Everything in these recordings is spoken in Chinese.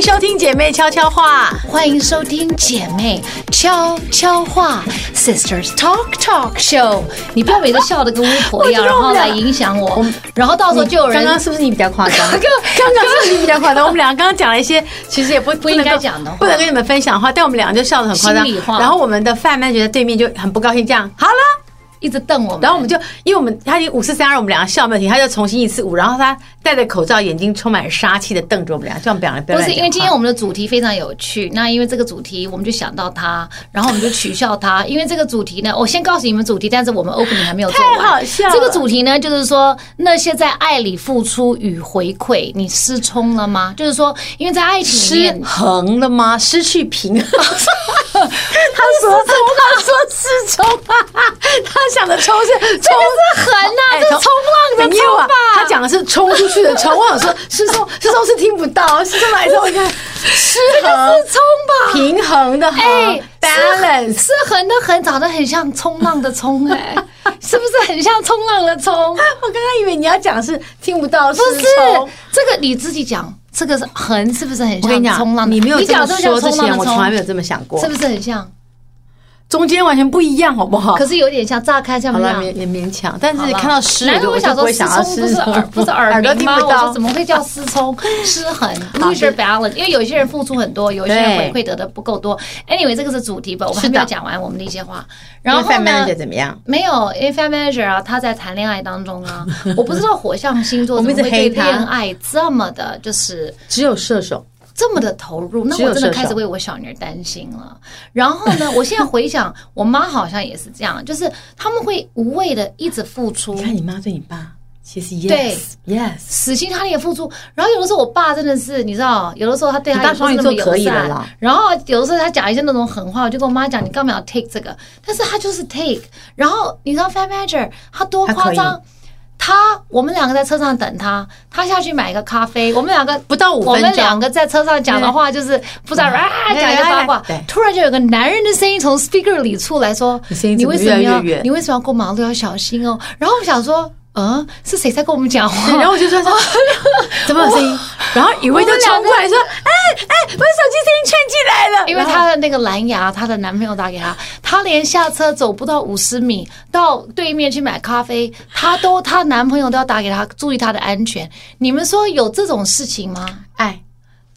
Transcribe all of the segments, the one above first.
迎收听姐妹悄悄话，欢迎收听姐妹悄悄话，Sisters Talk Talk Show。你不要每次笑得跟巫婆一样，然后来影响我，然后到时候就有人。刚刚是不是你比较夸张？刚刚是不是你比较夸张？我们两个刚刚讲了一些，其实也不不应该讲的话，不能跟你们分享的话，但我们两个就笑得很夸张。然后我们的饭妹觉得对面就很不高兴，这样好了。一直瞪我们，然后我们就，因为我们他已经五四三二，我们两个笑没有停，他就重新一次五，然后他戴着口罩，眼睛充满杀气的瞪着我们俩，这样表扬不是因为今天我们的主题非常有趣，那因为这个主题我们就想到他，然后我们就取笑他，因为这个主题呢，我先告诉你们主题，但是我们 opening 还没有做完。太好笑了。这个主题呢，就是说那些在爱里付出与回馈，你失聪了吗？就是说，因为在爱情里面失衡了吗？失去平衡。他说什么？他说失聪啊？他想的冲是。这个是横呐、啊，这是冲浪的冲吧？他讲的是冲出去的冲。我想说失聪，失聪是听不到，失聪来着。我看失衡是冲吧？平衡的衡，哎，balance 失衡的衡，长得很像冲浪的冲，哎，是不是很像冲浪的冲？我刚刚以为你要讲是听不到，不是这个你自己讲，这个是横，是不是很像冲浪？你没有这么说之前，我从来没有这么想过，是不是很像？中间完全不一样，好不好？可是有点像炸开这样，勉也勉强。但是看到失，我就不会想说失聪，不是耳 鸣吗？我说怎么会叫失聪？失衡 balance。因为有些人付出很多，有些人回馈得的不够多。Anyway，这个是主题吧？我们还没有讲完我们的一些话。然后 Manager 怎么样？没有，因为 Fan Manager 啊，他在谈恋爱当中啊，我不知道火象星座怎么会对恋爱这么的，就是只有射手。这么的投入，那我真的开始为我小女儿担心了。然后呢，我现在回想，我妈好像也是这样，就是他们会无谓的一直付出。你看你妈对你爸，其实 yes, 对 yes 死心塌地的付出。然后有的时候我爸真的是，你知道，有的时候他对他也不是那么友善。然后有的时候他讲一些那种狠话，我就跟我妈讲，你干嘛要 take 这个？但是他就是 take。然后你知道 Fan Manager 他多夸张。他，我们两个在车上等他，他下去买一个咖啡，我们两个不到五分钟，我们两个在车上讲的话就是不知道啊，讲一个八卦，突然就有个男人的声音从 speaker 里出来说：“你为什么要你为什么要过马路要小心哦？”然后我想说。嗯，是谁在跟我们讲话？然后我就说说，怎么有声音？然后以为就冲过来说：“哎哎，我的手机声音传进来了。”因为她的那个蓝牙，她的男朋友打给她，她连下车走不到五十米到对面去买咖啡，她都她男朋友都要打给她，注意她的安全。你们说有这种事情吗？哎。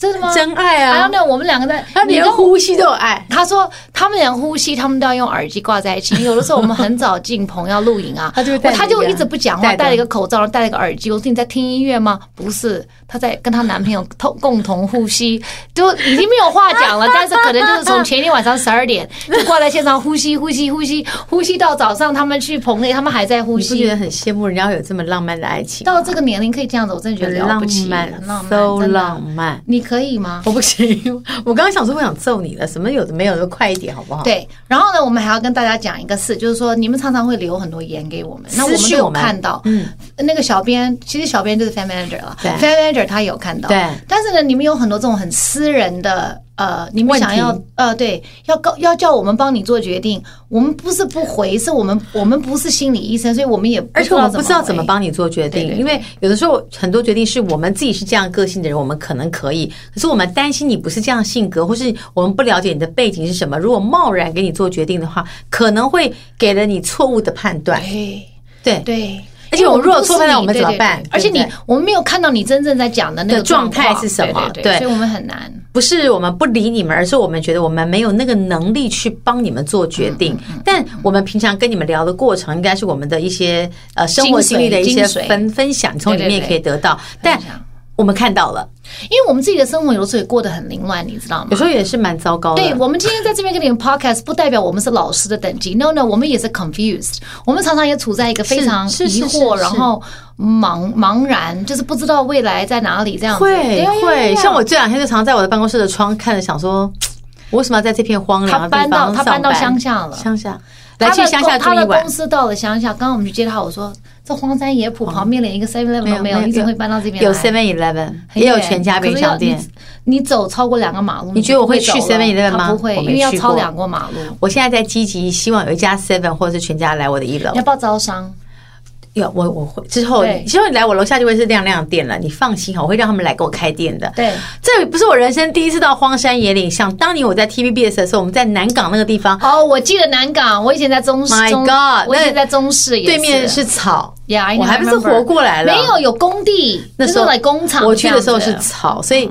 真的吗？真爱啊！还有那我们两个在，他连呼吸都有爱。他说他们连呼吸，他们都要用耳机挂在一起。有的时候我们很早进棚要录影啊，他就他就一直不讲话，戴了一个口罩，戴了一个耳机。我说你在听音乐吗？不是，她在跟她男朋友同共同呼吸，就已经没有话讲了。但是可能就是从前天晚上十二点就挂在线上呼吸呼吸呼吸呼吸到早上，他们去棚内，他们还在呼吸。你觉得很羡慕人家有这么浪漫的爱情？到这个年龄可以这样子，我真的觉得了不起，浪漫，浪漫，浪漫。你可以吗？我不行。我刚刚想说，我想揍你了，什么有的没有的，快一点好不好？对，然后呢，我们还要跟大家讲一个事，就是说你们常常会留很多言给我们，那我们都有看到，嗯，那个小编其实小编就是 Fan Manager 了，Fan Manager 他有看到，对，但是呢，你们有很多这种很私人的。呃，你们想要呃，对，要告要叫我们帮你做决定，我们不是不回，是我们我们不是心理医生，所以我们也而且我们不知道怎么帮你做决定，因为有的时候很多决定是我们自己是这样个性的人，我们可能可以，可是我们担心你不是这样性格，或是我们不了解你的背景是什么，如果贸然给你做决定的话，可能会给了你错误的判断。对对对。而且我们如果错判了，我们怎么办？而且你，我们没有看到你真正在讲的那个状态是什么，对，所以我们很难。不是我们不理你们，而是我们觉得我们没有那个能力去帮你们做决定。但我们平常跟你们聊的过程，应该是我们的一些呃生活经历的一些分分享，从里面也可以得到。但我们看到了。因为我们自己的生活有时候也过得很凌乱，你知道吗？有时候也是蛮糟糕的。对，我们今天在这边跟你们 podcast，不代表我们是老师的等级。No No，我们也是 confused。我们常常也处在一个非常疑惑，然后茫茫然，就是不知道未来在哪里这样子。会会，像我这两天就常常在我的办公室的窗看着，想说，我为什么要在这片荒凉？他搬到他搬到乡下了，乡下。来去乡下。他的公司到了乡下，刚刚我们去接他，我说。这荒山野浦旁边连一个 Seven Eleven 都没有，你怎么会搬到这边来？有 Seven Eleven，也有全家便利商店。你走超过两个马路，你觉得我会去 Seven Eleven 吗？不会，因为要超两个马路。我现在在积极，希望有一家 Seven 或者是全家来我的一楼。要不要招商？有我我会之后，之后你来我楼下就会是亮亮店了，你放心哈，我会让他们来给我开店的。对，这不是我人生第一次到荒山野岭，像当年我在 TVBS 的时候，我们在南港那个地方。哦，我记得南港，我以前在中视。My God，我以前在中视，对面是草。，yeah, 我还不是活过来了。没有，有工地，那时候来工厂。我去的时候是草，所以。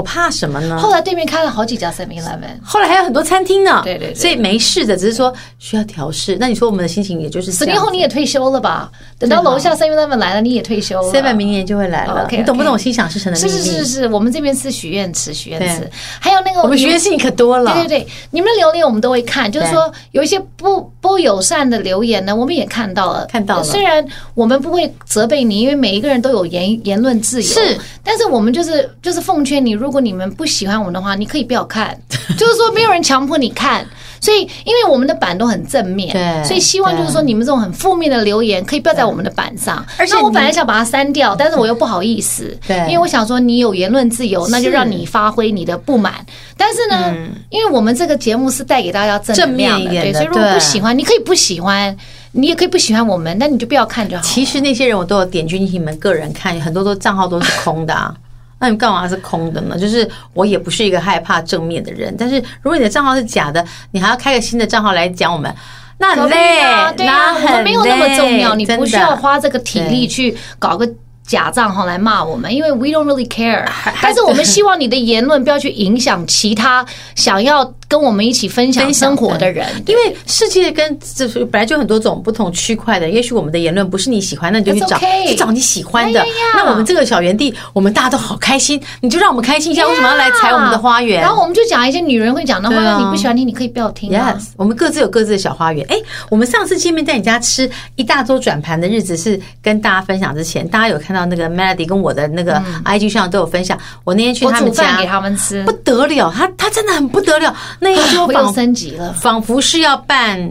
我怕什么呢？后来对面开了好几家 Seven Eleven，后来还有很多餐厅呢。对对对，所以没事的，只是说需要调试。那你说我们的心情也就是十年后你也退休了吧？等到楼下 Seven Eleven 来了，你也退休了。Seven 明年就会来了。你懂不懂？心想事成的。是是是是，我们这边是许愿池，许愿池。还有那个我们许愿事情可多了。对对对，你们的留言我们都会看，就是说有一些不不友善的留言呢，我们也看到了，看到了。虽然我们不会责备你，因为每一个人都有言言论自由，是，但是我们就是就是奉劝你，如果你们不喜欢。我们的话，你可以不要看，就是说没有人强迫你看，所以因为我们的版都很正面，对，所以希望就是说你们这种很负面的留言可以不要在我们的版上。而且我本来想把它删掉，但是我又不好意思，对，因为我想说你有言论自由，那就让你发挥你的不满。但是呢，因为我们这个节目是带给大家正面的，对，所以如果不喜欢，你可以不喜欢，你也可以不喜欢我们，那你就不要看就好。其实那些人我都有点进去你们个人看，很多都账号都是空的啊。那你干嘛是空的呢？就是我也不是一个害怕正面的人，但是如果你的账号是假的，你还要开个新的账号来讲我们，那很累，对啊，我们没有那么重要，你不需要花这个体力去搞个。假账号来骂我们，因为 we don't really care。但是我们 希望你的言论不要去影响其他想要跟我们一起分享生活的人。因为世界跟这本来就很多种不同区块的，也许我们的言论不是你喜欢，那你就去找去找你喜欢的。那我们这个小园地，我们大家都好开心，你就让我们开心一下。为什么要来踩我们的花园？然后我们就讲一些女人会讲的话，你不喜欢听，你可以不要听。Yes，我们各自有各自的小花园。哎，我们上次见面在你家吃一大桌转盘的日子，是跟大家分享之前，大家有看到那个 Melody 跟我的那个 IG 上都有分享。我那天去他们家，给他们吃不得了，他他真的很不得了。那一桌又升级了，仿佛是要办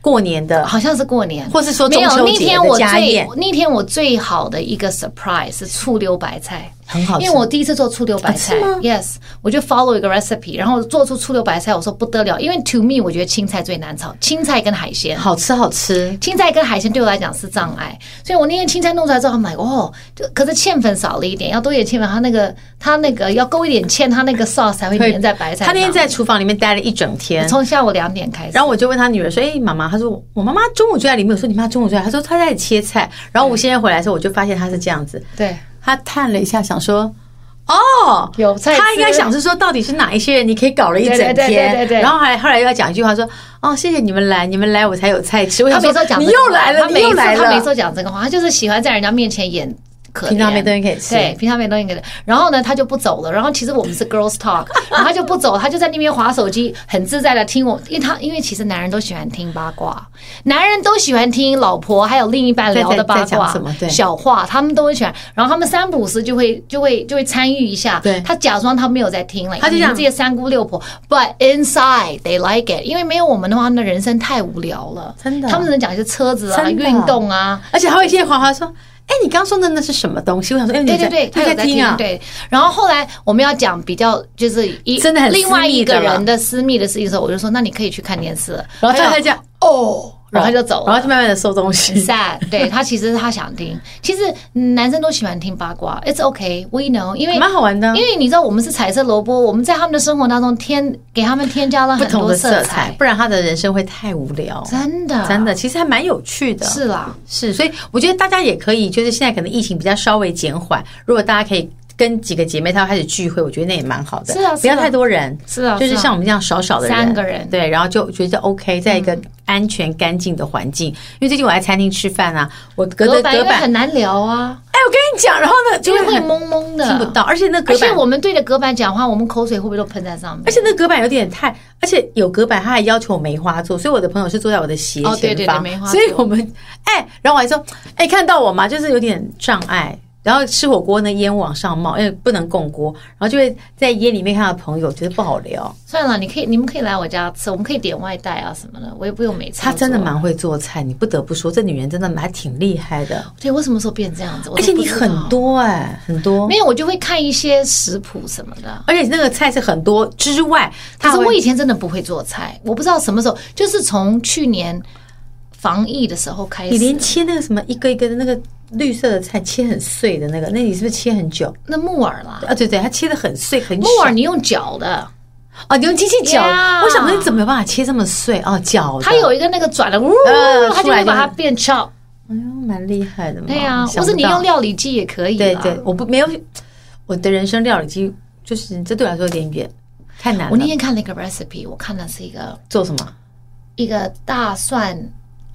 过年的，好像是过年，或是说中秋节的家宴。那天我最好的一个 surprise 是醋溜白菜。很好，因为我第一次做醋溜白菜，Yes，我就 follow 一个 recipe，然后做出醋溜白菜，我说不得了，因为 to me 我觉得青菜最难炒，青菜跟海鲜。好吃好吃，青菜跟海鲜对我来讲是障碍，所以我那天青菜弄出来之后，买哦，就可是芡粉少了一点，要多一点芡粉，它那个它那个要勾一点芡，它那个 sauce 才会粘在白菜上。他那天在厨房里面待了一整天，从下午两点开始，然后我就问他女儿说：“哎，妈妈，她说我妈妈中午就在里面。”我说：“你妈中午就在？”她说：“她在切菜。”然后我现在回来的时候，我就发现她是这样子，对，她叹了一下，想说。哦，有菜。他应该想是说，到底是哪一些人？你可以搞了一整天，对对对然后还后来又要讲一句话说：“哦，谢谢你们来，你们来我才有菜吃。”他没说讲，你又来了，他又来了。他没说讲这个话，他就是喜欢在人家面前演。平常没东西可以吃，对，平常没东西可以吃。然后呢，他就不走了。然后其实我们是 girls talk，然后他就不走，他就在那边划手机，很自在的听我。因为他因为其实男人都喜欢听八卦，男人都喜欢听老婆还有另一半聊的八卦小话，他们都会喜欢。然后他们三不五时就会就会就会参与一下。对，他假装他没有在听了，他就讲这些三姑六婆，but inside they like it，因为没有我们的话，那人生太无聊了。真的，他们只能讲一些车子啊、运动啊，而且还会一些滑滑说。哎，你刚说的那是什么东西？我想说，哎，对对对，他在听啊。对，然后后来我们要讲比较就是一真的很另外一个人的私密的事情的时候，我就说，那你可以去看电视了。然后他才讲哦。然后他就走，然后就慢慢的收东西。sad，对他其实是他想听，其实男生都喜欢听八卦，It's okay，we know，因为蛮好玩的。因为你知道我们是彩色萝卜，我们在他们的生活当中添给他们添加了很多色彩，不然他的人生会太无聊。真的，真的，其实还蛮有趣的。是啦，是，所以我觉得大家也可以，就是现在可能疫情比较稍微减缓，如果大家可以。跟几个姐妹她要开始聚会，我觉得那也蛮好的。是啊，不要太多人。是啊，就是像我们这样少少的人，三个人。对，然后就觉得 OK，在一个安全干净的环境。因为最近我在餐厅吃饭啊，我隔着隔板很难聊啊。哎，我跟你讲，然后呢，就会懵懵的，听不到。而且那隔板，而且我们对着隔板讲话，我们口水会不会都喷在上面？而且那隔板有点太，而且有隔板，他还要求我梅花座，所以我的朋友是坐在我的斜前方。哦，对对对，梅花座。所以我们哎，然后我还说，哎，看到我吗？就是有点障碍。然后吃火锅，呢烟往上冒，因为不能共锅，然后就会在烟里面看到朋友，觉得不好聊。算了，你可以，你们可以来我家吃，我们可以点外带啊什么的，我也不用每次。她真的蛮会做菜，你不得不说，这女人真的还挺厉害的。对，我什么时候变这样子？而且你很多哎、欸，很多。没有，我就会看一些食谱什么的。而且那个菜是很多之外，可是我以前真的不会做菜，我不知道什么时候，就是从去年。防疫的时候开始。你连切那个什么一个一个的那个绿色的菜切很碎的那个，那你是不是切很久？那木耳啦，啊对对，它切的很碎很小。木耳你用搅的。哦，你用机器搅，yeah, 我想说你怎么有办法切这么碎？哦，搅。它有一个那个转的，呜、呃，它就会把它变 chop。哎呦，蛮厉害的嘛。对呀、啊，或者你用料理机也可以。对对，我不没有，我的人生料理机就是这对我来说有点远，太难了。我那天看了一个 recipe，我看的是一个做什么？一个大蒜。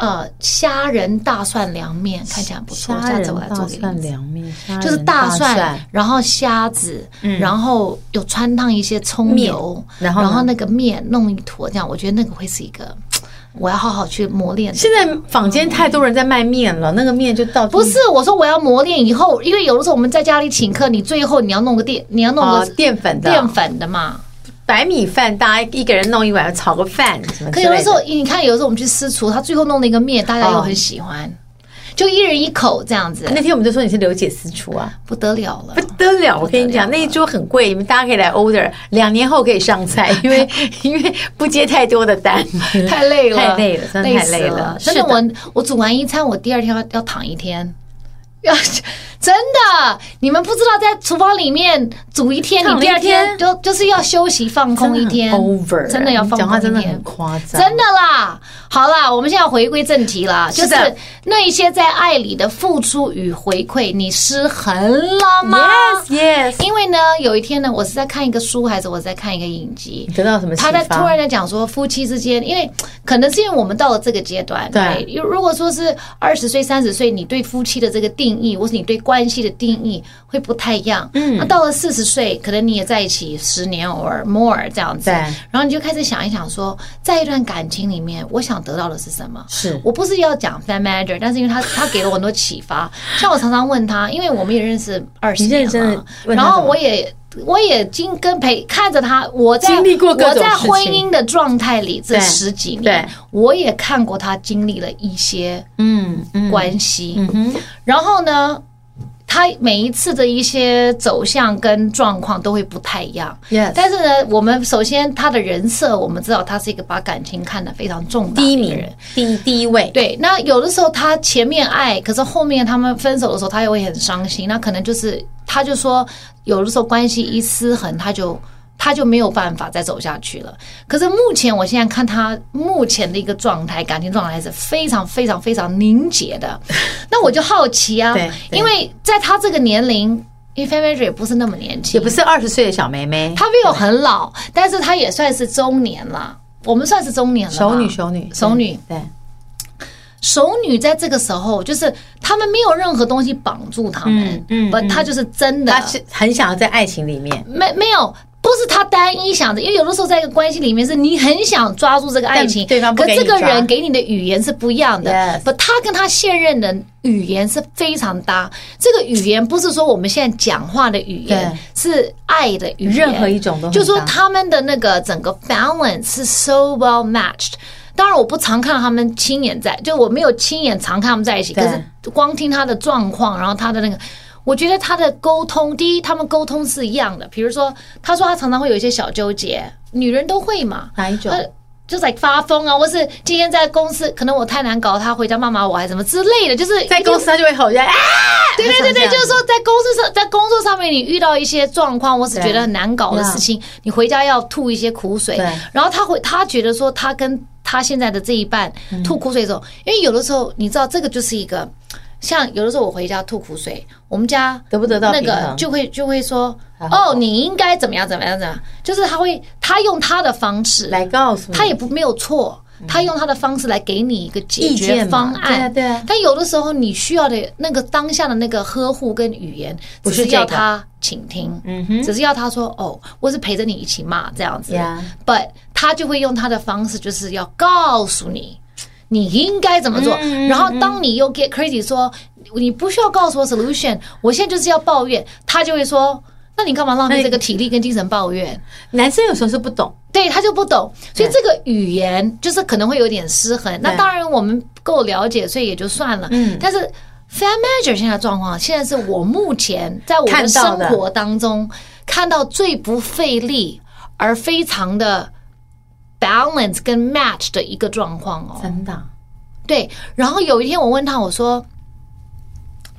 呃，虾仁大蒜凉面看起来不错。下次我来做给你。大蒜凉面，就是大蒜，然后虾子，嗯、然后有穿烫一些葱油，然后然后那个面弄一坨，这样我觉得那个会是一个，我要好好去磨练。现在坊间太多人在卖面了，嗯、那个面就到不是我说我要磨练以后，因为有的时候我们在家里请客，你最后你要弄个淀，你要弄个淀粉的淀粉的嘛。白米饭，大家一个人弄一碗，炒个饭什么？可有的时候，你看，有的时候我们去私厨，他最后弄了一个面，大家又很喜欢，就一人一口这样子。那天我们就说你是刘姐私厨啊，不得了了，不得了！我跟你讲，那一桌很贵，你们大家可以来 order，两年后可以上菜，因为 因为不接太多的单，太累了，太累了，真的太累了。真的，我我煮完一餐，我第二天要要躺一天，要。真的，你们不知道，在厨房里面煮一天，你第二天就就是要休息放空一天，over，真的要放空一天，讲话真的很夸张，真的啦。好啦，我们现在回归正题啦，就是那一些在爱里的付出与回馈，你失衡了吗？Yes，Yes。因为呢，有一天呢，我是在看一个书，还是我在看一个影集？得到什么启发？他在突然在讲说，夫妻之间，因为可能是因为我们到了这个阶段，对。如果说是二十岁、三十岁，你对夫妻的这个定义，或是你对关系的定义会不太一样。嗯。那到了四十岁，可能你也在一起十年 or more 这样子，然后你就开始想一想说，在一段感情里面，我想。得到的是什么？是我不是要讲 fan manager，但是因为他他给了我很多启发。像我常常问他，因为我们也认识二十年了，然后我也我也经跟陪看着他，我在经历过我在婚姻的状态里这十几年，我也看过他经历了一些嗯关系，然后呢？他每一次的一些走向跟状况都会不太一样，Yes. 但是呢，我们首先他的人设，我们知道他是一个把感情看得非常重的第一名人，第一第一位。对，那有的时候他前面爱，可是后面他们分手的时候，他又会很伤心。那可能就是他就说，有的时候关系一失衡，他就。他就没有办法再走下去了。可是目前，我现在看他目前的一个状态，感情状态是非常非常非常凝结的。那我就好奇啊，因为在他这个年龄，因为 Fan 也不是那么年轻，也不是二十岁的小妹妹，她没有很老，但是她也算是中年了。我们算是中年了，熟女，熟女，熟女，对，熟女在这个时候，就是他们没有任何东西绑住他们，嗯，不，他就是真的，他是很想要在爱情里面，没没有。不是他单一想的，因为有的时候在一个关系里面，是你很想抓住这个爱情，对方可这个人给你的语言是不一样的。不，他跟他现任的语言是非常搭。这个语言不是说我们现在讲话的语言，是爱的语言，任何一种都。就说他们的那个整个 balance 是 so well matched。当然，我不常看到他们亲眼在，就我没有亲眼常看他们在一起，可是光听他的状况，然后他的那个。我觉得他的沟通，第一，他们沟通是一样的。比如说，他说他常常会有一些小纠结，女人都会嘛。哪一种？就是在发疯啊，或是今天在公司，可能我太难搞，他回家骂骂我，还是什么之类的。就是在公司他就会吼一下啊！对对对对，就是说在公司上，在工作上面你遇到一些状况，或是觉得很难搞的事情，你回家要吐一些苦水。然后他会，他觉得说他跟他现在的这一半吐苦水的时候，因为有的时候你知道，这个就是一个。像有的时候我回家吐苦水，我们家得不得到那个就会就会说哦，你应该怎么样怎么样怎么样，就是他会他用他的方式来告诉你，他也不没有错，他用他的方式来给你一个解决方案。对啊对啊。但有的时候你需要的那个当下的那个呵护跟语言，只是要他倾听，嗯哼，只是要他说哦，我是陪着你一起骂这样子，but 他就会用他的方式，就是要告诉你。你应该怎么做？然后当你又 get crazy 说你不需要告诉我 solution，我现在就是要抱怨，他就会说，那你干嘛浪费这个体力跟精神抱怨？男生有时候是不懂，对，他就不懂，所以这个语言就是可能会有点失衡。那当然我们够了解，所以也就算了。嗯，但是 fan manager 现在状况，现在是我目前在我的生活当中看到最不费力而非常的。Balance 跟 match 的一个状况哦，真的，对，然后有一天我问他，我说：“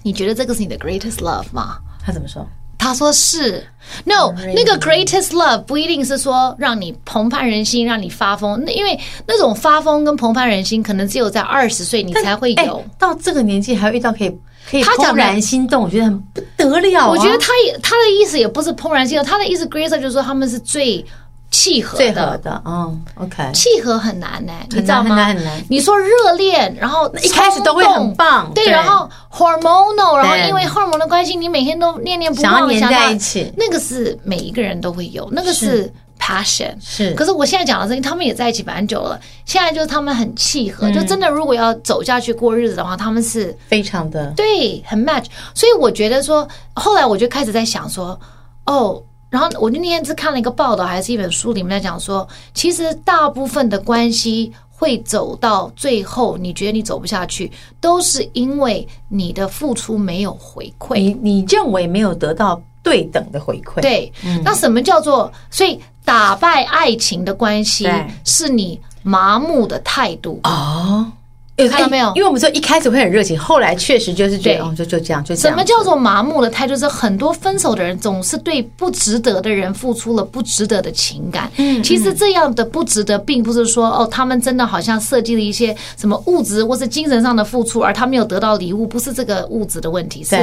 你觉得这个是你的 greatest love 吗？”他怎么说？他说是。No，那个 greatest love 不一定是说让你澎湃人心，让你发疯。那因为那种发疯跟澎湃人心，可能只有在二十岁你才会有。到这个年纪还遇到可以可以怦然心动，我觉得很不得了。我觉得他也他的意思也不是怦然心动，他的意思 greatest 就是说他们是最。契合的，的，嗯，OK，契合很难呢，你知道吗？很难很难。你说热恋，然后一开始都会很棒，对，然后 hormonal，然后因为荷尔蒙的关系，你每天都念念不忘，想要黏在一起，那个是每一个人都会有，那个是 passion，是。可是我现在讲的这些，他们也在一起蛮久了，现在就是他们很契合，就真的如果要走下去过日子的话，他们是非常的对，很 match。所以我觉得说，后来我就开始在想说，哦。然后我就那天是看了一个报道，还是一本书里面在讲说，其实大部分的关系会走到最后，你觉得你走不下去，都是因为你的付出没有回馈，你你认为没有得到对等的回馈。对，嗯、那什么叫做？所以打败爱情的关系，是你麻木的态度哦。看到没有？因为我们说一开始会很热情，后来确实就是觉得哦，就就这样，就这样。什么叫做麻木的态度？是很多分手的人总是对不值得的人付出了不值得的情感。嗯，其实这样的不值得，并不是说哦，他们真的好像设计了一些什么物质或是精神上的付出，而他没有得到礼物，不是这个物质的问题，是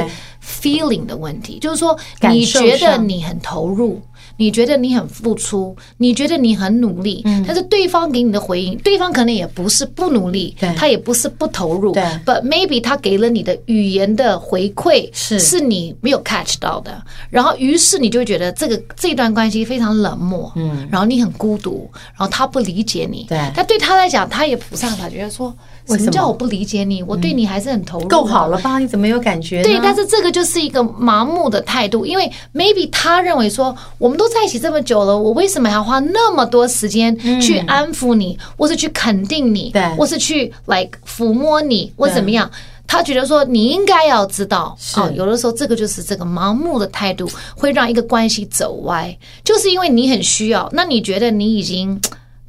feeling 的问题。就是说，你觉得你很投入。你觉得你很付出，你觉得你很努力，嗯，但是对方给你的回应，对方可能也不是不努力，他也不是不投入，对，but maybe 他给了你的语言的回馈是。是你没有 catch 到的，然后于是你就会觉得这个这段关系非常冷漠，嗯，然后你很孤独，然后他不理解你，对，但对他来讲，他也不上他，觉得说。什么叫我不理解你？我对你还是很投入，够好了吧？你怎么有感觉？对，但是这个就是一个麻木的态度，因为 maybe 他认为说，我们都在一起这么久了，我为什么还要花那么多时间去安抚你，或是去肯定你，对，或是去 like 抚摸你，或怎么样？他觉得说你应该要知道，哦，有的时候这个就是这个盲目的态度会让一个关系走歪，就是因为你很需要，那你觉得你已经。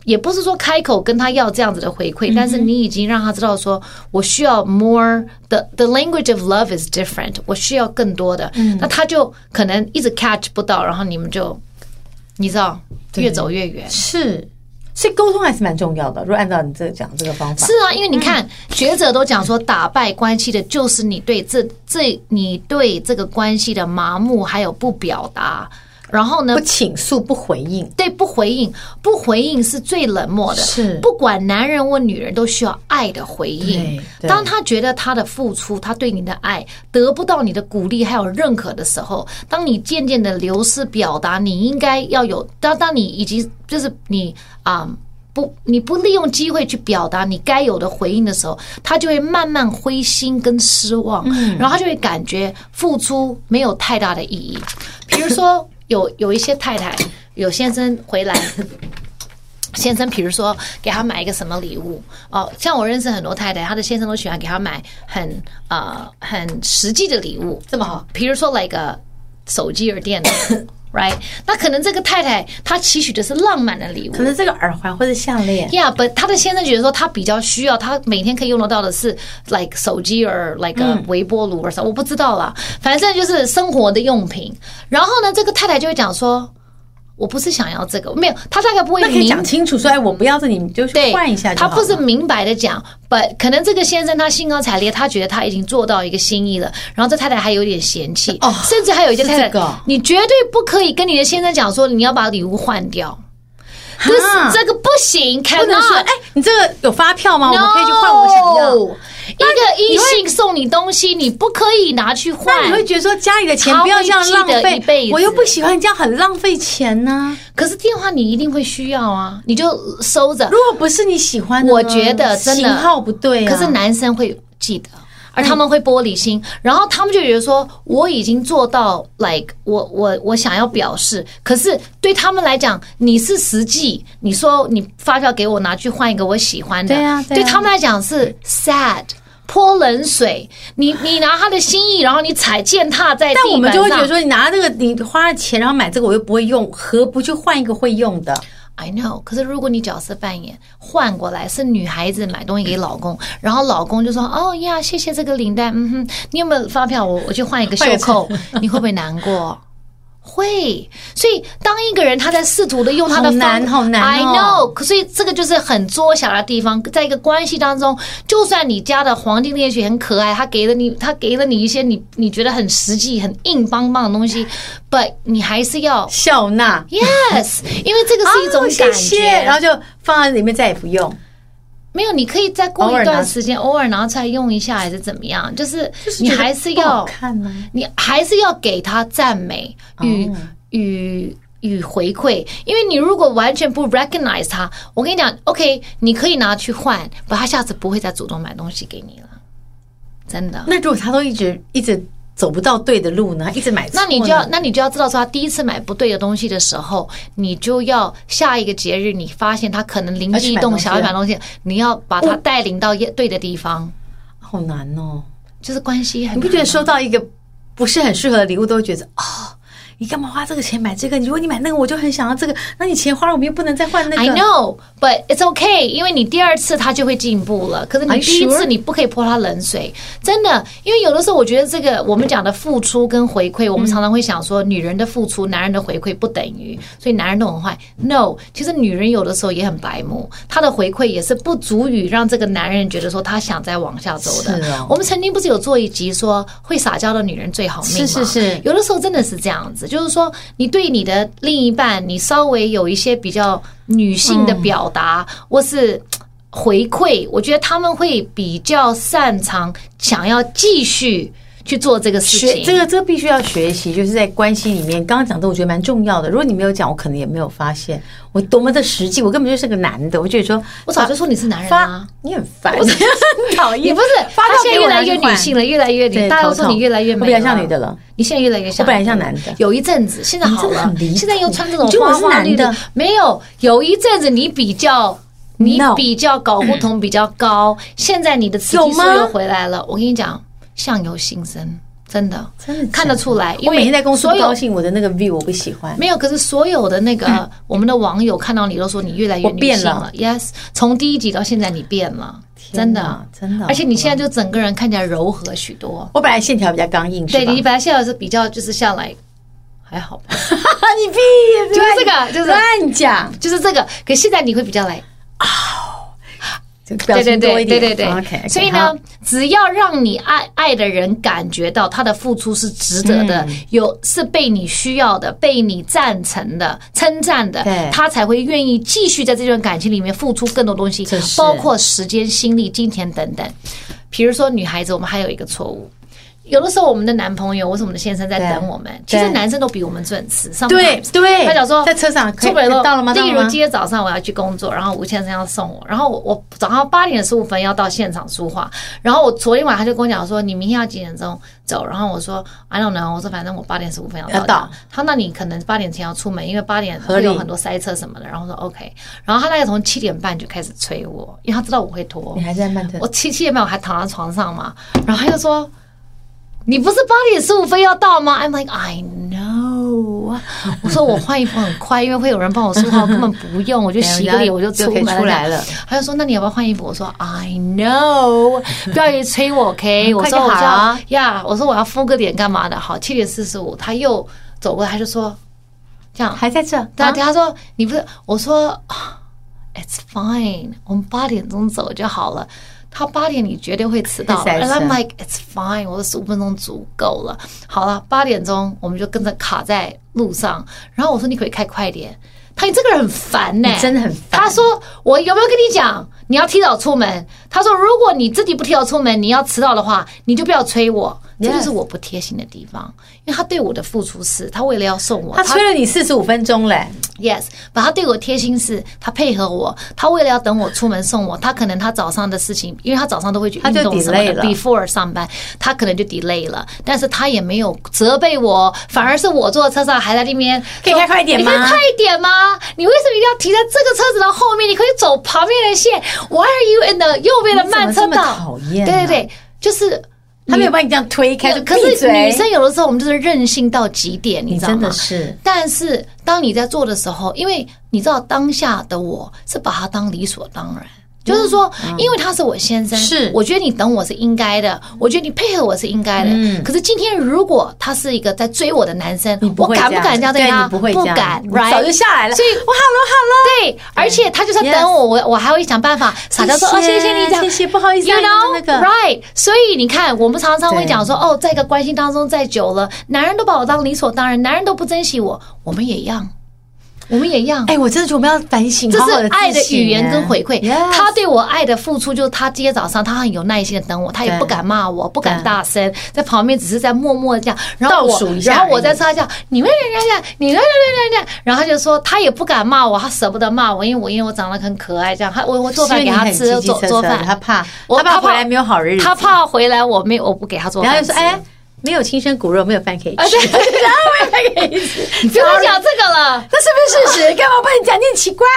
也不是说开口跟他要这样子的回馈，但是你已经让他知道说，我需要 more the the language of love is different，我需要更多的，那他就可能一直 catch 不到，然后你们就你知道越走越远。是，所以沟通还是蛮重要的。如果按照你这个讲这个方法，是啊，因为你看学者都讲说，打败关系的就是你对这这你对这个关系的麻木，还有不表达。然后呢？不倾诉，不回应。对，不回应，不回应是最冷漠的。是，不管男人或女人，都需要爱的回应。当他觉得他的付出，他对你的爱得不到你的鼓励还有认可的时候，当你渐渐的流失表达，你应该要有。当当你以及就是你啊、嗯，不，你不利用机会去表达你该有的回应的时候，他就会慢慢灰心跟失望，嗯、然后他就会感觉付出没有太大的意义。比如说。有有一些太太，有先生回来，先生比如说给他买一个什么礼物哦，像我认识很多太太，她的先生都喜欢给她买很呃很实际的礼物，这么好，比如说来个手机或电脑。Right，那可能这个太太她期许的是浪漫的礼物，可能这个耳环或者项链。Yeah，but 她的先生觉得说他比较需要，他每天可以用得到的是 like 手机 or like 微波炉 or 啥，我不知道啦，反正就是生活的用品。然后呢，这个太太就会讲说。我不是想要这个，没有，他大概不会明讲清楚说，哎，我不要这，你就换一下。他不是明白的讲，but 可能这个先生他兴高采烈，他觉得他已经做到一个心意了，然后这太太还有点嫌弃，哦，甚至还有一些太太，你绝对不可以跟你的先生讲说你要把礼物换掉，可是这个不行，不能说，哎，你这个有发票吗？我们可以去换我想要。一个异性送你东西，你不可以拿去换。那你会觉得说家里的钱不要这样浪费，我又不喜欢这样很浪费钱呢。可是电话你一定会需要啊，你就收着。如果不是你喜欢的，我觉得真的型号不对。可是男生会记得，而他们会玻璃心，然后他们就觉得说我已经做到，like 我我我想要表示，可是对他们来讲，你是实际，你说你发票给我拿去换一个我喜欢的，对啊，对他们来讲是 sad。泼冷水，你你拿他的心意，然后你踩践踏在地板上。但我们就会觉得说，你拿这个，你花了钱，然后买这个，我又不会用，何不去换一个会用的？I know，可是如果你角色扮演换过来是女孩子买东西给老公，然后老公就说：“哦呀，谢谢这个领带，嗯哼，你有没有发票？我我去换一个袖扣，你会不会难过？”会，所以当一个人他在试图的用他的方好难，好难哦，I know，所以这个就是很作小的地方，在一个关系当中，就算你家的黄金猎犬很可爱，他给了你，他给了你一些你你觉得很实际、很硬邦邦的东西，but 你还是要笑纳，yes，因为这个是一种感觉，哦、谢谢。然后就放在里面再也不用。没有，你可以再过一段时间，偶尔拿出来用一下，还是怎么样？就是你还是要看呢，你还是要给他赞美与与与回馈，因为你如果完全不 recognize 他，我跟你讲，OK，你可以拿去换，不，他下次不会再主动买东西给你了，真的。那如果他都一直一直。走不到对的路呢，一直买错。那你就要，那你就要知道说，他第一次买不对的东西的时候，你就要下一个节日，你发现他可能灵机一动想要买东西，你要把他带领到对的地方。好难哦，就是关系很。你不觉得收到一个不是很适合的礼物，都会觉得哦？你干嘛花这个钱买这个？如果你买那个，我就很想要这个。那你钱花了，我们又不能再换那个。I know, but it's okay，因为你第二次他就会进步了。可是你第一次你不可以泼他冷水，真的。因为有的时候我觉得这个我们讲的付出跟回馈，我们常常会想说，女人的付出，男人的回馈不等于，所以男人都很坏。No，其实女人有的时候也很白目，她的回馈也是不足以让这个男人觉得说他想再往下走的。我们曾经不是有做一集说会撒娇的女人最好命吗？是是是。有的时候真的是这样子。就是说，你对你的另一半，你稍微有一些比较女性的表达，或是回馈，我觉得他们会比较擅长，想要继续。去做这个事情，这个这个必须要学习，就是在关系里面。刚刚讲的，我觉得蛮重要的。如果你没有讲，我可能也没有发现我多么的实际。我根本就是个男的，我觉得说，我早就说你是男人啊，你很烦，我很讨厌。你不是，他现在越来越女性了，越来越女，大家都说你越来越美，我比较像女的了。你现在越来越像，我本来像男的。有一阵子，现在好了，现在又穿这种花花绿的，没有。有一阵子你比较，你比较搞不同比较高，现在你的雌激素又回来了。我跟你讲，相由心生。真的，真的看得出来。因为我每天在公司不高兴，我的那个 view 我不喜欢。没有，可是所有的那个 我们的网友看到你都说你越来越女性了。Yes，从第一集到现在你变了，真的真的。而且你现在就整个人看起来柔和许多。我本来线条比较刚硬，对，你本来线条是比较就是下来还好吧？你屁，就是这个，就是乱讲，就是这个。可现在你会比较来啊。对对对对对对。Okay, 所以呢，只要让你爱爱的人感觉到他的付出是值得的，嗯、有是被你需要的，被你赞成的、称赞的，他才会愿意继续在这段感情里面付出更多东西，包括时间、心力、金钱等等。比如说，女孩子，我们还有一个错误。有的时候，我们的男朋友或是我们的先生在等我们。其实男生都比我们准时。对对，他讲说在车上出门都到了吗？例如今天早上我要去工作，然后吴先生要送我，然后我早上八点十五分要到现场书画，然后我昨天晚上他就跟我讲说，你明天要几点钟走？然后我说 I don't know，我说反正我八点十五分要到。他那你可能八点前要出门，因为八点会有很多塞车什么的。然后说 OK，然后他大概从七点半就开始催我，因为他知道我会拖。你还在慢腾？我七七点半我还躺在床上嘛，然后他就说。你不是八点十五分要到吗？I'm like I know。我说我换衣服很快，因为会有人帮我梳头，根本不用，我就洗个脸我就出来了。他就说：“那你要不要换衣服？”我说：“I know。”不要一直催我，OK？我说：“我要呀。”我说：“我要敷个脸干嘛的？”好，七点四十五，他又走过来，他就说：“这样还在这？”他他说：“你不是？”我说：“It's fine，我们八点钟走就好了。”他八点你绝对会迟到，and I'm like it's fine，我的十五分钟足够了。好了，八点钟我们就跟着卡在路上，然后我说你可以开快点。他你这个人很烦呢、欸，真的很烦。他说我有没有跟你讲你要提早出门？他说如果你自己不提早出门，你要迟到的话，你就不要催我。这就是我不贴心的地方，因为他对我的付出是，他为了要送我，他催了你四十五分钟嘞。Yes，把他对我贴心是，他配合我，他为了要等我出门送我，他可能他早上的事情，因为他早上都会去运动什么的，before 上班，他可能就 delay 了，但是他也没有责备我，反而是我坐车上还在那边，可以开快一点吗？你可以快一点吗？你为什么一定要停在这个车子的后面？你可以走旁边的线，Why are you in the 右边的慢车道？讨厌，对对对，就是。他没有把你这样推开，可是女生有的时候我们就是任性到极点，你知道吗？真的是。但是当你在做的时候，因为你知道当下的我是把他当理所当然。就是说，因为他是我先生，是我觉得你等我是应该的，我觉得你配合我是应该的。嗯，可是今天如果他是一个在追我的男生，我敢不敢这样对他？不会，不敢，早就下来了。所以，我好了好了。对，而且他就算等我，我我还会想办法撒娇说哦，谢谢你，谢谢，不好意思，you know，right？所以你看，我们常常会讲说哦，在一个关系当中再久了，男人都把我当理所当然，男人都不珍惜我，我们也一样。我们也一样，哎，我真的觉得我们要反省，这是爱的语言跟回馈。他对我爱的付出，就是他今天早上他很有耐心的等我，他也不敢骂我，不敢大声，在旁边只是在默默的这样。然后我，然后我在擦笑，你们这样这样，你们这样这样，然后他就说他也不敢骂我，他舍不得骂我，因为我因为我长得很可爱，这样。他我我做饭 给他吃，做做饭，他怕，他怕回来没有好日子，他怕回来我没我不给他做饭，然后就说哎。没有亲生骨肉，没有饭可以吃。然后没有饭可以吃，你不要讲这个了，那是不是事实？干嘛不能讲？你很奇怪。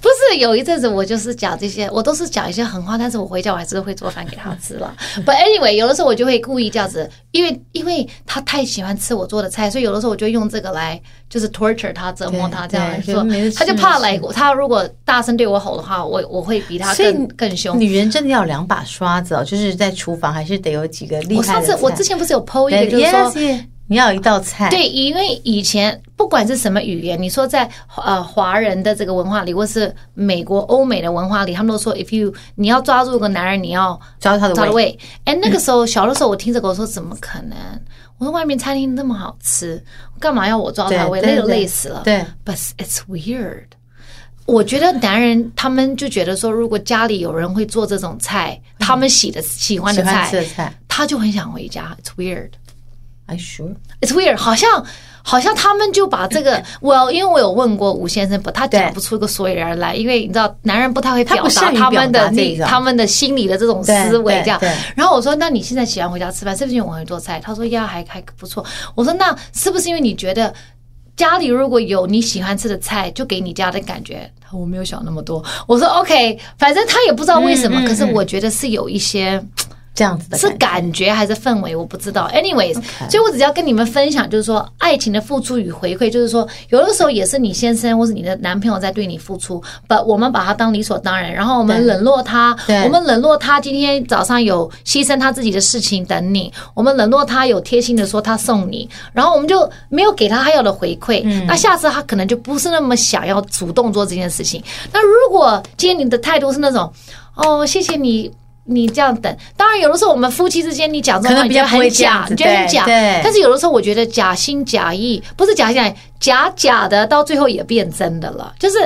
不是有一阵子我就是讲这些，我都是讲一些狠话，但是我回家我还是会做饭给他吃了。But anyway，有的时候我就会故意这样子，因为因为他太喜欢吃我做的菜，所以有的时候我就用这个来就是 torture 他，折磨他这样来说，他就怕来。他如果大声对我吼的话，我我会比他更更凶。女人真的要两把刷子哦，就是在厨房还是得有几个厉害的。我上次我之前不是。有 PO 一个，就是说你要有一道菜。对，因为以前不管是什么语言，你说在呃华人的这个文化里，或是美国欧美的文化里，他们都说，if you 你要抓住一个男人，你要抓住他的胃。哎，那个时候小的时候，我听这个，我说怎么可能？我说外面餐厅那么好吃，干嘛要我抓他的胃？累都累死了。对，But it's weird。我觉得男人他们就觉得说，如果家里有人会做这种菜，他们喜的喜欢的菜。他就很想回家，It's weird. I sure. It's weird. 好像好像他们就把这个，Well，因为我有问过吴先生，不，他讲不出个所以然来，因为你知道，男人不太会表达他们的那他们的心理的这种思维，这样。然后我说，那你现在喜欢回家吃饭，是不是因为我会做菜？他说呀，还还不错。我说，那是不是因为你觉得家里如果有你喜欢吃的菜，就给你家的感觉？我没有想那么多。我说 OK，反正他也不知道为什么，可是我觉得是有一些。这样子的是感觉还是氛围，我不知道。Anyways，所以我只要跟你们分享，就是说爱情的付出与回馈，就是说有的时候也是你先生或是你的男朋友在对你付出，but 我们把他当理所当然，然后我们冷落他，我们冷落他今天早上有牺牲他自己的事情等你，我们冷落他有贴心的说他送你，然后我们就没有给他他要的回馈，那下次他可能就不是那么想要主动做这件事情。那如果今天你的态度是那种，哦，谢谢你。你这样等，当然有的时候我们夫妻之间，你讲这种话，你觉得很假，你觉得很假。但是有的时候我觉得假心假意，不是假心假意，假假的，到最后也变真的了。就是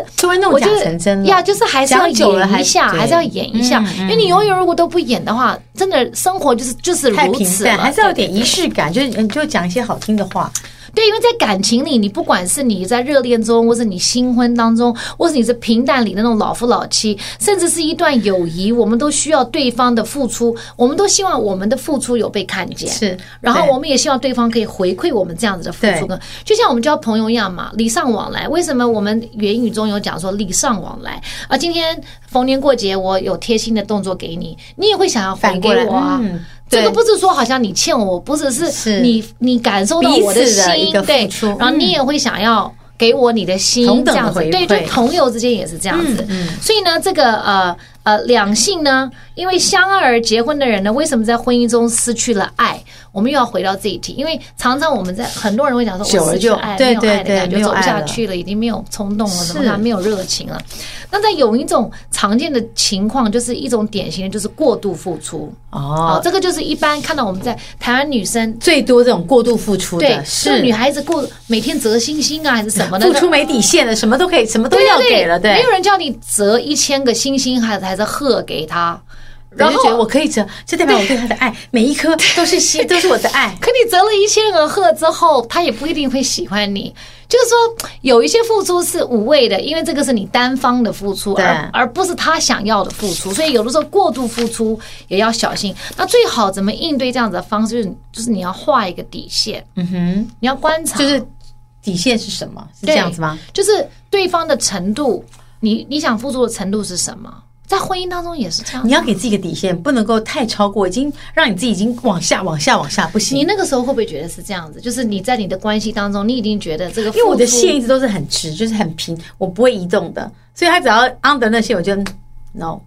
我觉得呀，就是还是要演一下，还是要演一下。因为你永远如果都不演的话，真的生活就是就是如此，还是要有点仪式感，就是你就讲一些好听的话。对，因为在感情里，你不管是你在热恋中，或是你新婚当中，或是你是平淡里的那种老夫老妻，甚至是一段友谊，我们都需要对方的付出，我们都希望我们的付出有被看见。是，然后我们也希望对方可以回馈我们这样子的付出。跟就像我们交朋友一样嘛，礼尚往来。为什么我们言语中有讲说礼尚往来？而，今天逢年过节，我有贴心的动作给你，你也会想要回给我啊。这个不是说好像你欠我，不是，是你你感受到我的心，对，然后你也会想要给我你的心，这样子，对，就朋友之间也是这样子。所以呢，这个呃呃两性呢，因为相爱而结婚的人呢，为什么在婚姻中失去了爱？我们又要回到这一题，因为常常我们在很多人会讲说，我失去爱，没有爱的感觉，走不下去了，已经没有冲动了，什么他，没有热情了。那在有一种常见的情况，就是一种典型的，就是过度付出。哦，这个就是一般看到我们在台湾女生最多这种过度付出的，对，是。女孩子过每天折星星啊，还是什么的，付出没底线的，什么都可以，什么都要给了，对，没有人叫你折一千个星星，还是还是贺给他。然后觉得我可以折，就代表我对他的爱，每一颗都是心，都是我的爱。可你折了一千个贺之后，他也不一定会喜欢你。就是说，有一些付出是无谓的，因为这个是你单方的付出，而而不是他想要的付出。所以有的时候过度付出也要小心。那最好怎么应对这样子的方式？就是就是你要画一个底线。嗯哼，你要观察，就是底线是什么？是这样子吗？就是对方的程度，你你想付出的程度是什么？在婚姻当中也是这样，你要给自己一个底线，不能够太超过，已经让你自己已经往下、往下、往下不行。你那个时候会不会觉得是这样子？就是你在你的关系当中，你已经觉得这个，因为我的线一直都是很直，就是很平，我不会移动的，所以他只要 under 那些，我就 no。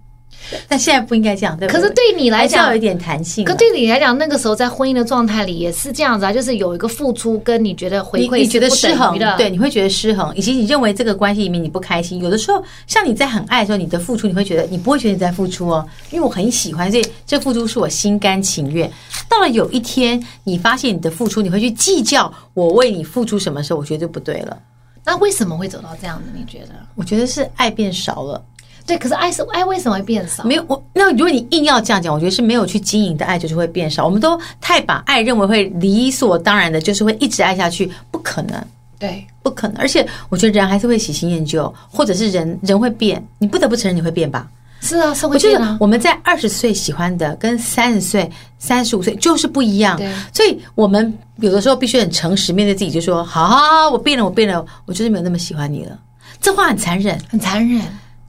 但现在不应该这样，对不对？可是对你来讲，要有一点弹性。可对你来讲，那个时候在婚姻的状态里也是这样子啊，就是有一个付出，跟你觉得回馈，你觉得失衡，对，你会觉得失衡，以及你认为这个关系里面你不开心。有的时候，像你在很爱的时候，你的付出，你会觉得你不会觉得你在付出哦，因为我很喜欢，所以这付出是我心甘情愿。到了有一天，你发现你的付出，你会去计较我为你付出什么时候，我觉得就不对了。那为什么会走到这样子？你觉得？我觉得是爱变少了。对，可是爱是爱，为什么会变少？没有我，那如果你硬要这样讲，我觉得是没有去经营的爱，就是会变少。我们都太把爱认为会理所当然的，就是会一直爱下去，不可能，对，不可能。而且我觉得人还是会喜新厌旧，或者是人人会变，你不得不承认你会变吧？是啊，是会变啊。我们在二十岁喜欢的，跟三十岁、三十五岁就是不一样。对，所以我们有的时候必须很诚实面对自己，就说：好好好，我变了，我变了，我就是没有那么喜欢你了。这话很残忍，很残忍。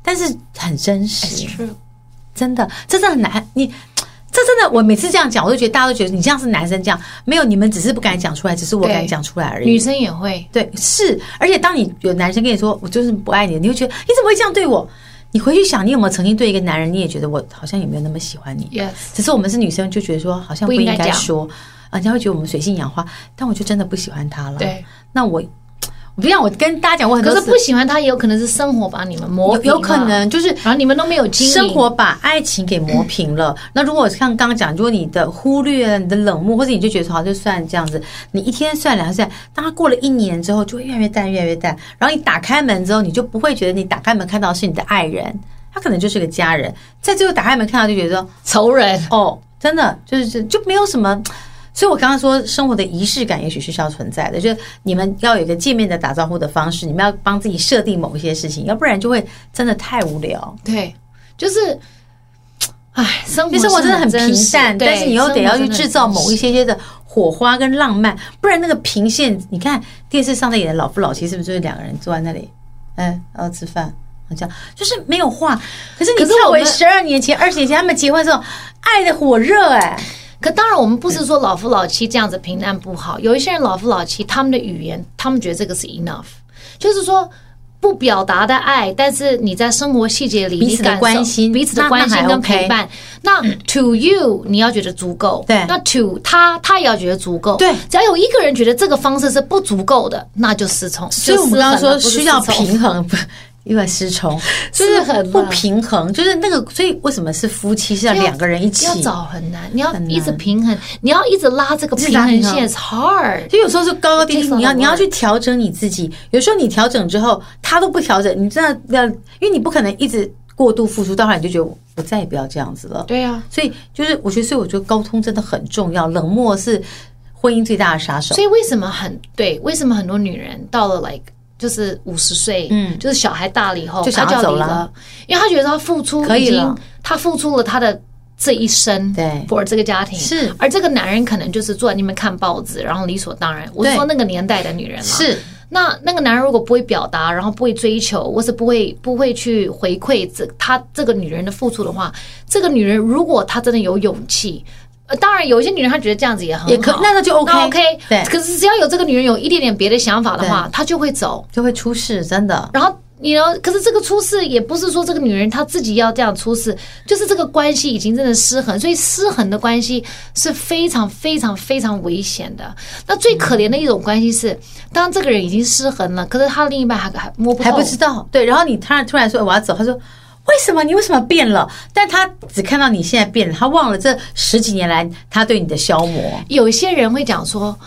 但是很真实，真的，这真的很难。你这真的，我每次这样讲，我都觉得大家都觉得你这样是男生这样，没有，你们只是不敢讲出来，只是我敢讲出来而已。女生也会，对，是。而且当你有男生跟你说我就是不爱你，你会觉得你怎么会这样对我？你回去想，你有没有曾经对一个男人，你也觉得我好像也没有那么喜欢你？Yes。只是我们是女生，就觉得说好像不应该说，人家会觉得我们水性杨花，但我就真的不喜欢他了。对，那我。我不像我跟大家讲过很多次，可是不喜欢他也有可能是生活把你们磨平，有可能就是，然后你们都没有经历，生活把爱情给磨平了。那如果像刚刚讲，如果你的忽略、你的冷漠，或者你就觉得说好就算这样子，你一天算两算，当他过了一年之后，就会越来越淡，越来越淡。然后你打开门之后，你就不会觉得你打开门看到是你的爱人，他可能就是个家人。在最后打开门看到就觉得说仇人哦，真的就是就没有什么。所以，我刚刚说，生活的仪式感也许是需要存在的，就是你们要有一个见面的打招呼的方式，你们要帮自己设定某一些事情，要不然就会真的太无聊。对，就是，唉，生活生活真的很平淡，但是你又得要去制造某一些些的火花跟浪漫，不然那个平线，你看电视上在演的老夫老妻，是不是就是两个人坐在那里，哎，然后吃饭，这样就是没有话。可是你跳回十二年前、二十年前他们结婚的时候，爱的火热，哎。可当然，我们不是说老夫老妻这样子平淡不好。有一些人老夫老妻，他们的语言，他们觉得这个是 enough，就是说不表达的爱，但是你在生活细节里彼此的关心，彼此的关心跟陪伴。那 to you 你要觉得足够，对。那 to 他他也要觉得足够，对。只要有一个人觉得这个方式是不足够的，那就失聪。所以我们刚刚说需要平衡。意外失聪，就是很不平衡，就是那个，所以为什么是夫妻是要两个人一起？要找很难，你要一直平衡，你要一直拉这个平衡线，It's hard。就有时候是高高低低，你要你要去调整你自己。有时候你调整之后，他都不调整，你真的要，因为你不可能一直过度付出，到后来你就觉得我再也不要这样子了。对呀，所以就是我觉得，所以我觉得沟通真的很重要，冷漠是婚姻最大的杀手。所以为什么很对？为什么很多女人到了 like？就是五十岁，嗯，就是小孩大了以后，就想要走了，因为他觉得他付出已经，他付出了他的这一生，对，for 这个家庭。是，而这个男人可能就是坐在那边看报纸，然后理所当然。我是说那个年代的女人了，是。那那个男人如果不会表达，然后不会追求，或是不会不会去回馈这他这个女人的付出的话，这个女人如果她真的有勇气。呃，当然，有一些女人她觉得这样子也很好，也可那那就 OK OK。对，可是只要有这个女人有一点点别的想法的话，她就会走，就会出事，真的。然后你呢？可是这个出事也不是说这个女人她自己要这样出事，就是这个关系已经真的失衡，所以失衡的关系是非常非常非常危险的。那最可怜的一种关系是，当这个人已经失衡了，可是他另一半还还摸不透，还不知道。对，然后你突然突然说我要走，他说。为什么你为什么变了？但他只看到你现在变了，他忘了这十几年来他对你的消磨。有些人会讲说，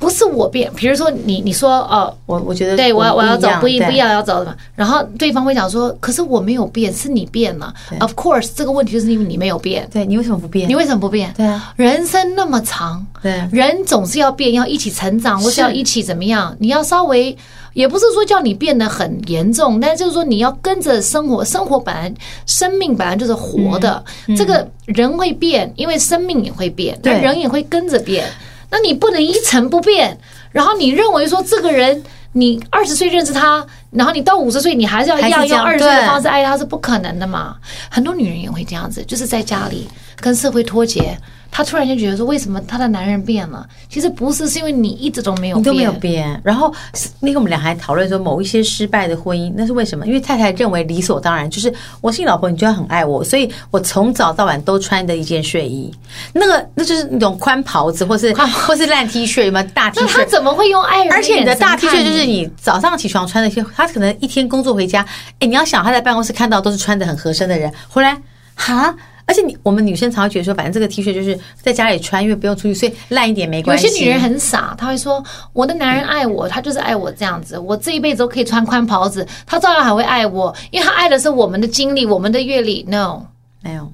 不是我变，比如说你你说哦，我我觉得对我要我要走，不一不一样要走的嘛。然后对方会讲说，可是我没有变，是你变了。Of course，这个问题就是因为你没有变。对，你为什么不变？你为什么不变？对啊，人生那么长，对，人总是要变，要一起成长，或是要一起怎么样？你要稍微。也不是说叫你变得很严重，但就是说你要跟着生活，生活本来生命本来就是活的，这个人会变，因为生命也会变，但人也会跟着变。那你不能一成不变，然后你认为说这个人，你二十岁认识他，然后你到五十岁，你还是要一样用二十岁的方式爱他，是不可能的嘛？很多女人也会这样子，就是在家里跟社会脱节。她突然间觉得说，为什么她的男人变了？其实不是，是因为你一直都没有变，你都没有变。然后那个我们俩还讨论说，某一些失败的婚姻，那是为什么？因为太太认为理所当然，就是我是你老婆，你就要很爱我，所以我从早到晚都穿的一件睡衣，那个那就是那种宽袍子，或是或是烂 T 恤嘛，大 T 恤。那他怎么会用爱人？而且你的大 T 恤就是你早上起床穿的，些，他可能一天工作回家，哎，你要想他在办公室看到都是穿的很合身的人，回来哈。而且你我们女生常会觉得说，反正这个 T 恤就是在家里穿，因为不用出去，所以烂一点没关系。有些女人很傻，她会说：“我的男人爱我，他就是爱我这样子，我这一辈子都可以穿宽袍子，他照样还会爱我，因为他爱的是我们的经历，我们的阅历。”No，没有。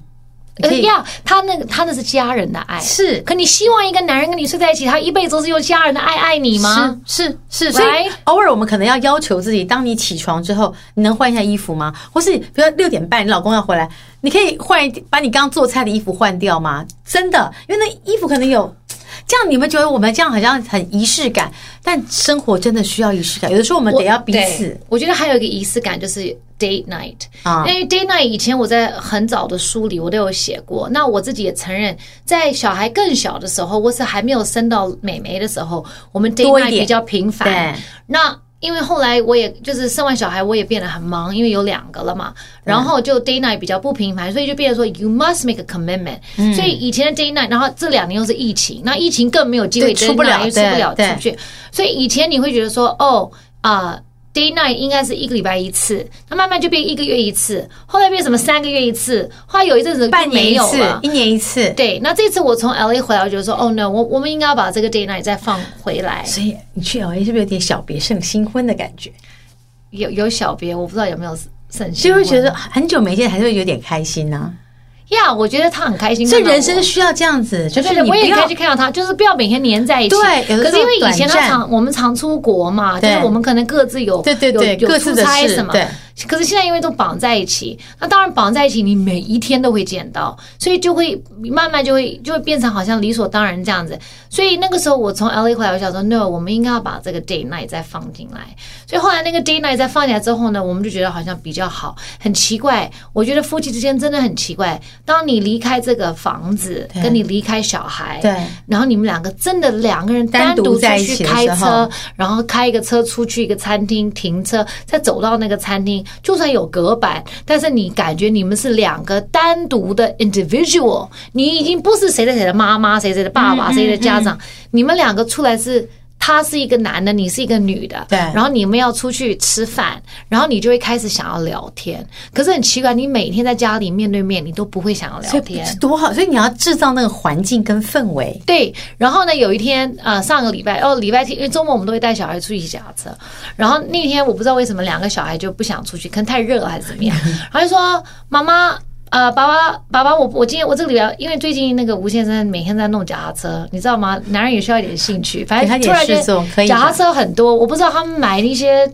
呃呀，他那个他那是家人的爱，是。可你希望一个男人跟你睡在一起，他一辈子都是用家人的爱爱你吗？是是是。所以偶尔我们可能要要求自己，当你起床之后，你能换一下衣服吗？或是比如说六点半你老公要回来，你可以换把你刚刚做菜的衣服换掉吗？真的，因为那衣服可能有这样，你们觉得我们这样好像很仪式感，但生活真的需要仪式感。有的时候我们得要彼此。我，我觉得还有一个仪式感就是。Date night 啊，因为 Date night 以前我在很早的书里我都有写过。那我自己也承认，在小孩更小的时候，或是还没有生到美眉的时候，我们 Date night 比较频繁。那因为后来我也就是生完小孩，我也变得很忙，因为有两个了嘛。然后就 Date night 比较不频繁，所以就变得说 You must make a commitment。所以以前的 Date night，然后这两年又是疫情，那疫情更没有机会出不了，出不了出去。所以以前你会觉得说，哦啊。Day night 应该是一个礼拜一次，那慢慢就变一个月一次，后来变什么三个月一次，后来有一阵子半年一次，一年一次。对，那这次我从 LA 回来，我就说，哦 no，我我们应该要把这个 Day night 再放回来。所以你去 LA 是不是有点小别胜新婚的感觉？有有小别，我不知道有没有胜新，就会觉得很久没见，还是会有点开心呢、啊。呀，我觉得他很开心。所以人生需要这样子，就是我也开心看到他，就是不要每天黏在一起。对，可是因为以前他常我们常出国嘛，就是我们可能各自有对对对有出差什么。对。可是现在因为都绑在一起，那当然绑在一起，你每一天都会见到，所以就会慢慢就会就会变成好像理所当然这样子。所以那个时候我从 LA 回来，我想说，no，我们应该要把这个 day night 再放进来。所以后来那个 day night 再放进来之后呢，我们就觉得好像比较好。很奇怪，我觉得夫妻之间真的很奇怪。当你离开这个房子，跟你离开小孩，对，然后你们两个真的两个人单独出去开车，然后开一个车出去一个餐厅停车，再走到那个餐厅。就算有隔板，但是你感觉你们是两个单独的 individual，你已经不是谁的谁的妈妈，谁谁的爸爸，谁的家长，你们两个出来是。他是一个男的，你是一个女的，对。然后你们要出去吃饭，然后你就会开始想要聊天。可是很奇怪，你每天在家里面对面，你都不会想要聊天，多好！所以你要制造那个环境跟氛围。对。然后呢，有一天，呃，上个礼拜哦，礼拜天，因为周末我们都会带小孩出去骑脚踏车。然后那天我不知道为什么两个小孩就不想出去，可能太热了还是怎么样。然后就说妈妈。呃，爸爸，爸爸，我我今天我这个礼拜，因为最近那个吴先生每天在弄脚踏车，你知道吗？男人也需要一点兴趣，反正突然间脚踏车很多，我不知道他们买那些，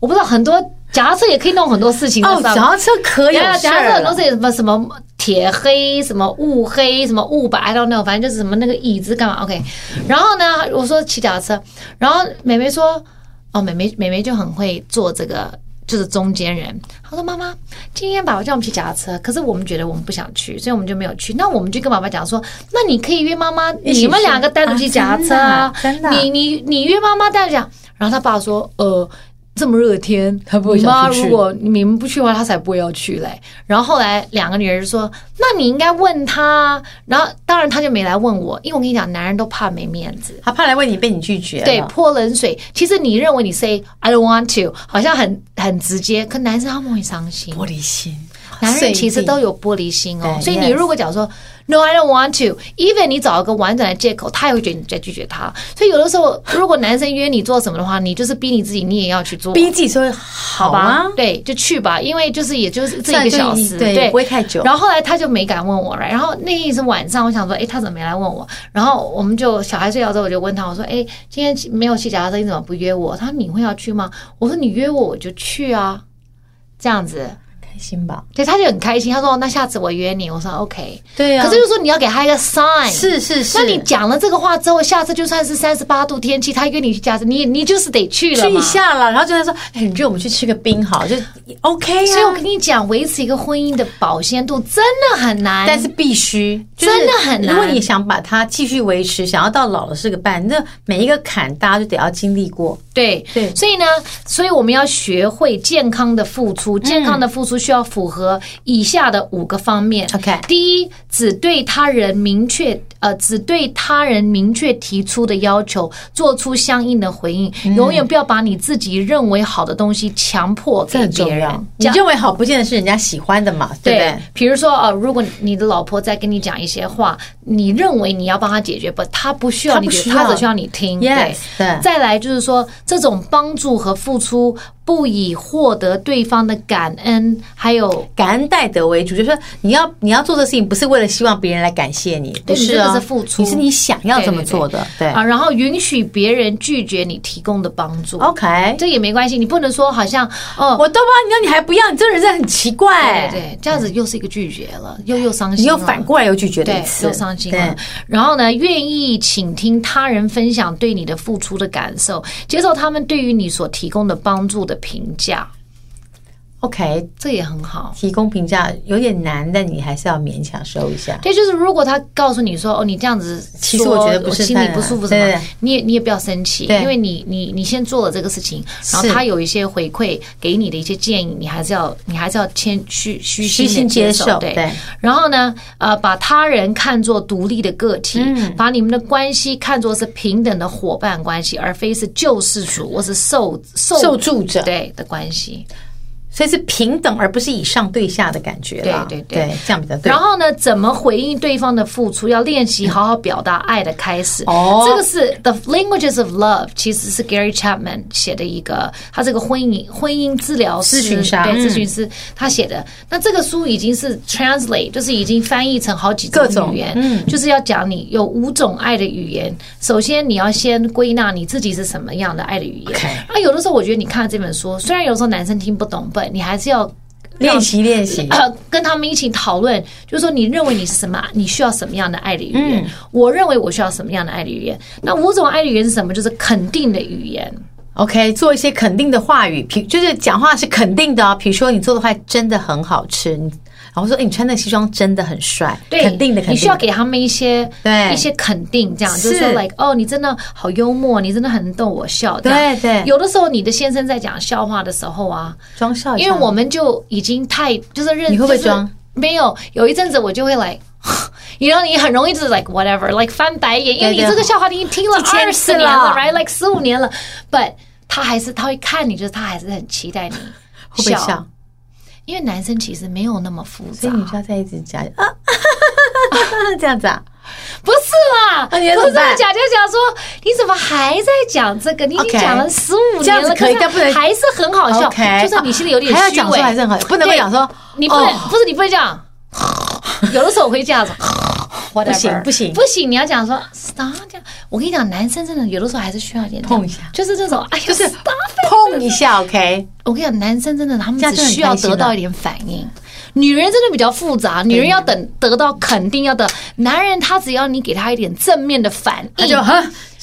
我不知道很多脚踏车也可以弄很多事情。哦，脚踏车可以，脚踏车很多事情什么什么铁黑，什么雾黑，什么雾白，I don't know，反正就是什么那个椅子干嘛？OK，然后呢，我说骑脚踏车，然后妹妹说，哦，妹妹妹妹就很会做这个。就是中间人，他说：“妈妈，今天爸爸叫我们骑脚踏车，可是我们觉得我们不想去，所以我们就没有去。那我们就跟爸爸讲说，那你可以约妈妈，你们两个单独骑脚踏车啊，真的，你你你约妈妈带着讲。然后他爸说，呃。”这么热的天，他不会想去。妈，如果你们不去的话，他才不会要去嘞。然后后来两个女儿就说：“那你应该问他。”然后当然他就没来问我，因为我跟你讲，男人都怕没面子，他怕来问你被你拒绝。对，泼冷水。其实你认为你 say I don't want to，好像很很直接，可男生他们会伤心，玻璃心。男人其实都有玻璃心哦，所以你如果讲说 No, I don't want to. Even 你找一个完整的借口，他也会觉得你在拒绝他。所以有的时候，如果男生约你做什么的话，你就是逼你自己，你也要去做。逼自己说好吧，对，就去吧，因为就是也就是这一个小时，对，不会太久。然后后来他就没敢问我了。然后那天是晚上，我想说，哎，他怎么没来问我？然后我们就小孩睡觉之后，我就问他，我说，哎，今天没有骑脚踏车，你怎么不约我？他说你会要去吗？我说你约我，我就去啊，这样子。心吧？对，他就很开心。他说：“那下次我约你。”我说：“OK。”对呀。可是就是说你要给他一个 sign，是是是。那你讲了这个话之后，下次就算是三十八度天气，他约你去驾驶，你你就是得去了，去一下了。然后就在说：“哎，你觉得我们去吃个冰好？就 OK 啊。”所以我跟你讲，维持一个婚姻的保鲜度真的很难，但是必须，真的很难。如果你想把它继续维持，想要到老了是个伴，那每一个坎大家就得要经历过。对对，所以呢，所以我们要学会健康的付出。健康的付出需要符合以下的五个方面。OK，第一，只对他人明确。呃，只对他人明确提出的要求做出相应的回应，嗯、永远不要把你自己认为好的东西强迫给别人。你认为好，不见得是人家喜欢的嘛，对不对？比如说，呃，如果你的老婆在跟你讲一些话，你认为你要帮他解决，不，他不需要你，他只需要你听。Yes, 对，对。再来就是说，这种帮助和付出不以获得对方的感恩，还有感恩戴德为主，就是说你要你要做的事情，不是为了希望别人来感谢你，不是啊。是付出，你是你想要这么做的，对，啊。然后允许别人拒绝你提供的帮助，OK，这也没关系。你不能说好像哦，我都帮你了，你还不要，你这个人真的很奇怪。对，对，这样子又是一个拒绝了，又又伤心，你又反过来又拒绝了一次，又伤心了。然后呢，愿意倾听他人分享对你的付出的感受，接受他们对于你所提供的帮助的评价。OK，这也很好。提供评价有点难，但你还是要勉强收一下。对，就是如果他告诉你说：“哦，你这样子，其实我觉得不是心里不舒服什么，对对对，你也你也不要生气，因为你你你先做了这个事情，然后他有一些回馈给你的一些建议，你还是要你还是要谦虚虚心接受。对，然后呢，呃，把他人看作独立的个体，嗯，把你们的关系看作是平等的伙伴关系，而非是救世主或是受受受助者对的关系。所以是平等，而不是以上对下的感觉。对对对，对，这样比较对。然后呢，怎么回应对方的付出？要练习好好表达爱的开始。哦，这个是《The Languages of Love》，其实是 Gary Chapman 写的一个，他这个婚姻婚姻治疗师、咨询师，对，咨询师他写的。那这个书已经是 translate，就是已经翻译成好几种语言。嗯，就是要讲你有五种爱的语言。首先，你要先归纳你自己是什么样的爱的语言。啊，有的时候我觉得你看这本书，虽然有时候男生听不懂，不。你还是要练习练习，呃，跟他们一起讨论，就是说你认为你是什么，你需要什么样的爱的语言？嗯，我认为我需要什么样的爱的语言？那五种爱的语言是什么？就是肯定的语言。OK，做一些肯定的话语，比就是讲话是肯定的哦。比如说你做的饭真的很好吃。然后说：“哎，你穿那西装真的很帅。”对，肯定的，肯定。你需要给他们一些对一些肯定，这样就是说，like，哦，你真的好幽默，你真的很逗我笑。对对。有的时候，你的先生在讲笑话的时候啊，装笑，因为我们就已经太就是认。你会不会装？没有，有一阵子我就会来，你知道，你很容易就是 like whatever，like 翻白眼，因为你这个笑话你已经听了二十年了，right，like 十五年了，but 他还是他会看你，就是他还是很期待你会不会笑。因为男生其实没有那么复杂，所以你需要再一直讲啊，这样子啊？不是啦，不是讲就讲说，你怎么还在讲这个？你已经讲了十五年了，可以，但不能还是很好笑。就是你心里有点虚伪，还要讲出来，任何不能讲说，你不能，不是你不能讲。有的时候我会这样子。不行不行不行！你要讲说啊，这样我跟你讲，男生真的有的时候还是需要一点碰一下，就是这种，哎呀，就是碰一下，OK。我跟你讲，男生真的他们只需要得到一点反应，女人真的比较复杂，女人要等得到肯定，要等男人他只要你给他一点正面的反应，他就哈，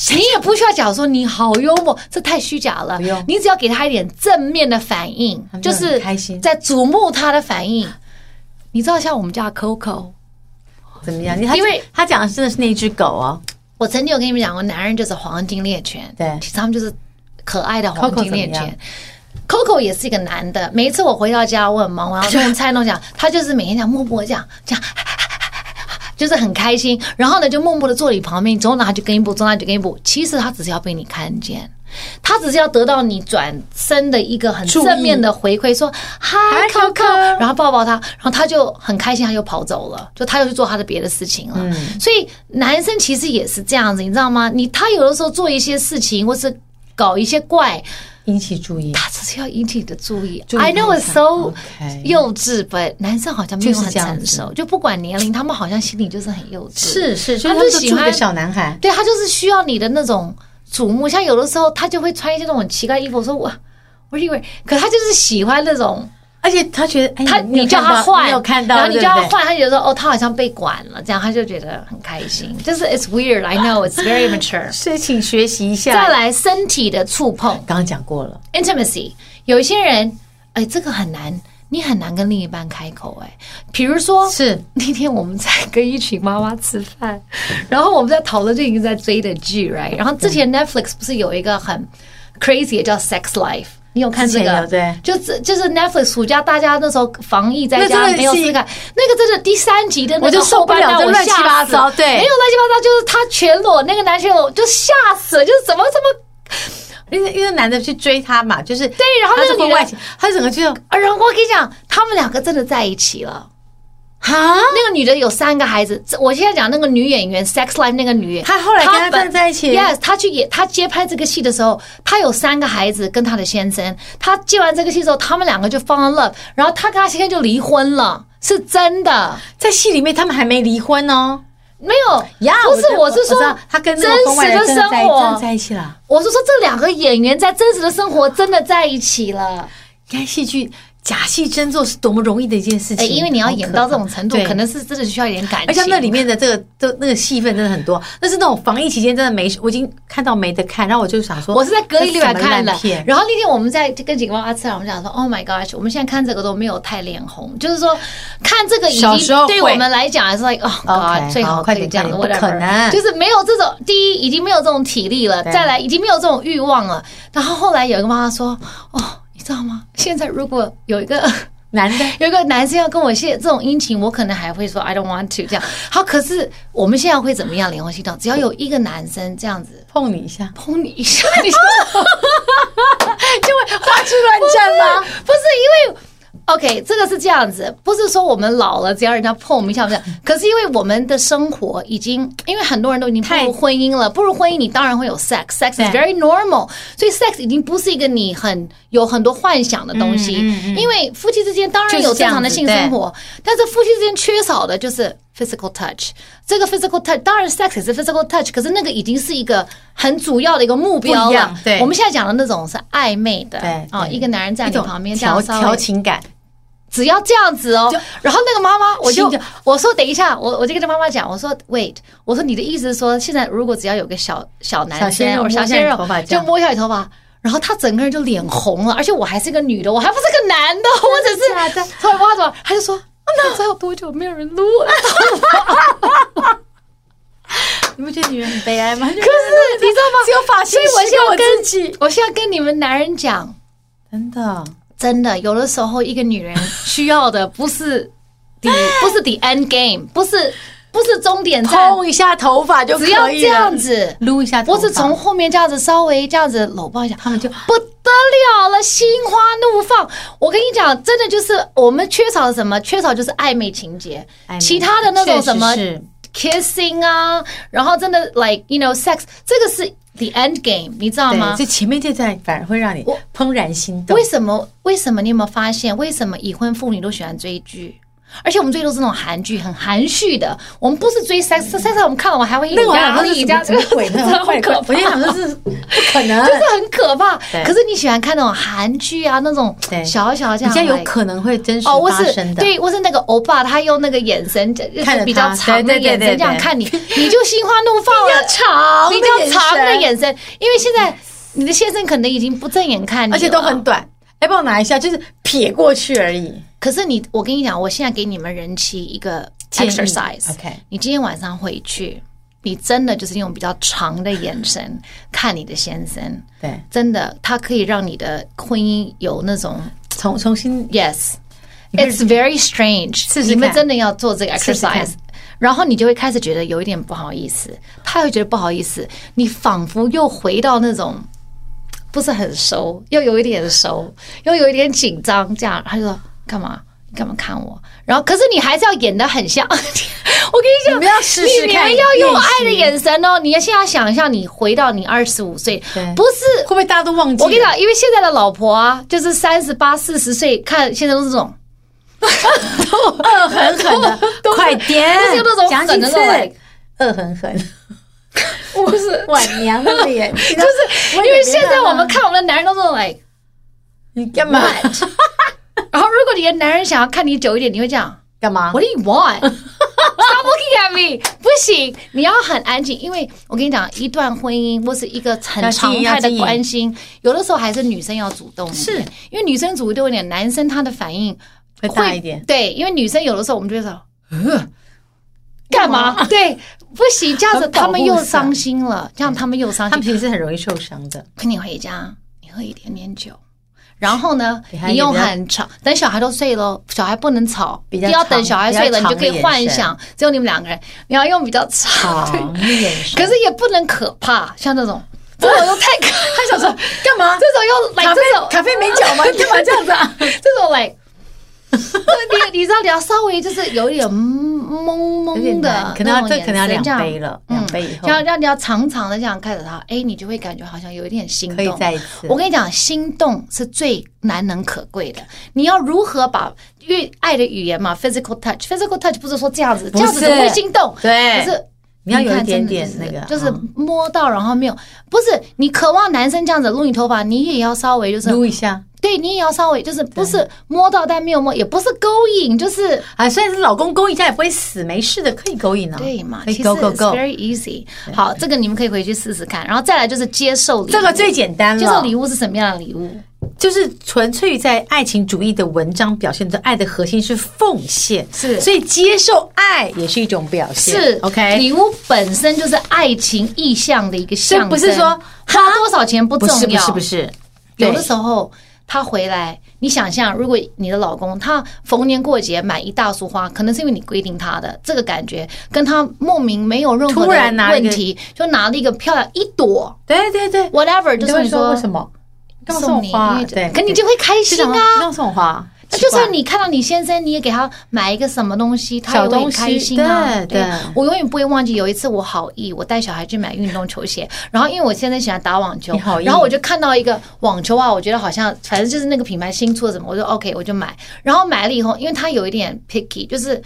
你也不需要讲说你好幽默，这太虚假了，你只要给他一点正面的反应，就是开心，在瞩目他的反应。你知道像我们家 Coco。怎么样？你因为他讲的真的是那只狗哦。我曾经有跟你们讲过，男人就是黄金猎犬，对，其实他们就是可爱的黄金猎犬。Coco 也是一个男的，每一次我回到家，我很忙，我要跟蔡东讲，他就是每天这样默默这样这样，就是很开心。然后呢，就默默的坐你旁边，走哪就跟一步，走哪就跟一步。其实他只是要被你看见。他只是要得到你转身的一个很正面的回馈，说嗨，Coco，然后抱抱他，然后他就很开心，他又跑走了，就他又去做他的别的事情了。所以男生其实也是这样子，你知道吗？你他有的时候做一些事情，或是搞一些怪，引起注意，他只是要引起你的注意。I know it's so 幼稚，but 男生好像没有很成熟，就不管年龄，他们好像心里就是很幼稚。是是，他就喜欢小男孩，对他就是需要你的那种。瞩目，像有的时候他就会穿一些那种很奇怪的衣服，我说我，我以为，可他就是喜欢那种而且他觉得，他你叫他换，没有看到，然后你叫他换，他觉得说，哦，他好像被管了，这样他就觉得很开心。就是 it's weird，I know it's very mature。所以请学习一下。再来，身体的触碰，刚刚讲过了，intimacy。有一些人，哎，这个很难，你很难跟另一半开口。哎，比如说，是那天我们在跟一群妈妈吃饭，然后我们在讨论最近在追的剧，right？然后之前 Netflix 不是有一个很 crazy 的叫 Sex Life。你有看这个？对，就是就是 Netflix 暑假大家那时候防疫在家没有事干，那个真的第三集的那就受不了，就乱七八糟，对，没有乱七八糟，就是他全裸，那个男全裸就吓死了，就是怎么这么，因为因为男的去追她嘛，就是对，然后那个女的，他整个就，然后我跟你讲，他们两个真的在一起了。哈，那个女的有三个孩子。我现在讲那个女演员《Sex Life》那个女演员，她后来跟他站在一起。Yes，她去演，她接拍这个戏的时候，她有三个孩子跟她的先生。她接完这个戏之后，他们两个就 fall in love，然后她跟她先生就离婚了，是真的。在戏里面他们还没离婚哦，没有呀，不是，我是说她跟真实的生活在一起了。我是说这两个演员在真实的生活真的在一起了，看戏剧。假戏真做是多么容易的一件事情，因为你要演到这种程度，可能是真的需要一点感情。而且那里面的这个，这那个戏份真的很多。但是那种防疫期间真的没，我已经看到没得看。然后我就想说，我是在隔离里面看的。然后那天我们在跟几个妈妈吃饭，我们讲说，Oh my gosh，我们现在看这个都没有太脸红，就是说看这个已经对我们来讲还是 like oh god，最好快点这样的，不可能，就是没有这种第一已经没有这种体力了，再来已经没有这种欲望了。然后后来有一个妈妈说，哦，你知道吗？现在如果有一个。男的有一个男生要跟我献这种殷勤，我可能还会说 I don't want to 这样。好，可是我们现在会怎么样？联合系统只要有一个男生这样子碰你一下，碰你一下，你 就会花枝乱颤吗？不是因为。OK，这个是这样子，不是说我们老了，只要人家碰我们一下，不是。可是因为我们的生活已经，因为很多人都已经步入婚姻了，步入婚姻，你当然会有 sex，sex is very normal，所以 sex 已经不是一个你很有很多幻想的东西。因为夫妻之间当然有正常的性生活，但是夫妻之间缺少的就是 physical touch。这个 physical touch 当然 sex 是 physical touch，可是那个已经是一个很主要的一个目标了。对，我们现在讲的那种是暧昧的，对啊，一个男人在你旁边调调情感。只要这样子哦，然后那个妈妈，我就我说等一下，我我就跟他妈妈讲，我说 wait，我说你的意思是说，现在如果只要有个小小男生，小鲜肉，就摸一下你头发，然后他整个人就脸红了，而且我还是个女的，我还不是个男的，我只是头发刮着，他就说那还有多久没有人撸我头发？你不觉得女人很悲哀吗？可是你知道吗？只有发型，所以我现在跟我现在跟你们男人讲，真的。真的，有的时候一个女人需要的不是 不是 the end game，不是不是终点站，碰一下头发就可以了，只要这样子撸一下头发，不是从后面这样子稍微这样子搂抱一下，他们就不得了了，心花怒放。我跟你讲，真的就是我们缺少了什么？缺少就是暧昧情节，其他的那种什么 kissing 啊，然后真的 like you know sex，这个是。The end game，你知道吗？这前面这段反而会让你怦然心动。为什么？为什么？你有没有发现？为什么已婚妇女都喜欢追剧？而且我们追都是那种韩剧，很含蓄的。我们不是追 sex，sex 我们看了我还会有压力，这样子鬼，那种 很可怕。我想说是不可能，就是很可怕。可是你喜欢看那种韩剧啊，那种小小这样，比较有可能会真实发生的。对，我是那个欧巴，他用那个眼神，看比较长的眼神这样看你，你就心花怒放了。比较长，比较长的眼神，因为现在你的先生可能已经不正眼看你，而且都很短。来帮我拿一下，就是撇过去而已。可是你，我跟你讲，我现在给你们人妻一个 exercise。OK，你今天晚上回去，你真的就是用比较长的眼神 看你的先生。对，真的，他可以让你的婚姻有那种重重新。Yes，it's very strange。你们真的要做这个 exercise，然后你就会开始觉得有一点不好意思，他会觉得不好意思，你仿佛又回到那种。不是很熟，又有一点熟，又有一点紧张，这样他就说：“干嘛？你干嘛看我？”然后，可是你还是要演的很像。我跟你讲，你们要试试看，你们要用爱的眼神哦。你要现在想一下，你回到你二十五岁，不是会不会大家都忘记？我跟你讲，因为现在的老婆啊，就是三十八、四十岁，看现在都是这种都 恶狠狠的，快点，就是那种讲几次，恶狠狠。不是晚娘的脸，就是因为现在我们看我们的男人都是 like，你干嘛？然后如果你的男人想要看你久一点，你会这样干嘛？What do you want? Stop looking at me！不行，你要很安静，因为我跟你讲，一段婚姻或是一个很常态的关心，有的时候还是女生要主动，是因为女生主动一点，男生他的反应会，会大一点。对，因为女生有的时候我们就会说，嗯，干嘛？对，不行，这样子他们又伤心了，这样他们又伤心。他们平时很容易受伤的。陪你回家，你喝一点点酒。然后呢，你用很吵，等小孩都睡了，小孩不能吵，比较要等小孩睡了，你就可以幻想只有你们两个人。你要用比较长的眼神，可是也不能可怕，像这种 这种又太可，他想说干嘛？这种又来这种咖啡没脚吗？干嘛这样子啊？这种来。你你知道你要稍微就是有一点懵懵的，可能要这可能要两杯了，要让你要长长的这样看着他，哎，你就会感觉好像有一点心动。可以再一次。我跟你讲，心动是最难能可贵的。你要如何把因为爱的语言嘛，physical touch，physical touch 不是说这样子，这样子就会心动。对，可是你要有一点点那个，就是摸到然后没有，不是你渴望男生这样子撸你头发，你也要稍微就是撸一下。对，你也要稍微就是不是摸到但没有摸，也不是勾引，就是啊，虽然是老公勾引一下也不会死，没事的，可以勾引啊。对嘛，可以勾勾勾，very easy。好，这个你们可以回去试试看，然后再来就是接受礼物，这个最简单了。接受礼物是什么样的礼物？就是纯粹在爱情主义的文章表现的爱的核心是奉献，是，所以接受爱也是一种表现。是，OK，礼物本身就是爱情意向的一个象征，不是说花多少钱不重要，是不是？有的时候他回来。你想象，如果你的老公他逢年过节买一大束花，可能是因为你规定他的这个感觉，跟他莫名没有任何的问题，就拿了一个漂亮一朵，对对对，whatever，就是说为什么送你花？对，可你就会开心啊，要送花。那就算你看到你先生，你也给他买一个什么东西，他也会开心啊。对，对。我永远不会忘记有一次我好意，我带小孩去买运动球鞋，然后因为我现在喜欢打网球，然后我就看到一个网球袜，我觉得好像反正就是那个品牌新出的什么，我就 OK 我就买，然后买了以后，因为他有一点 picky，就是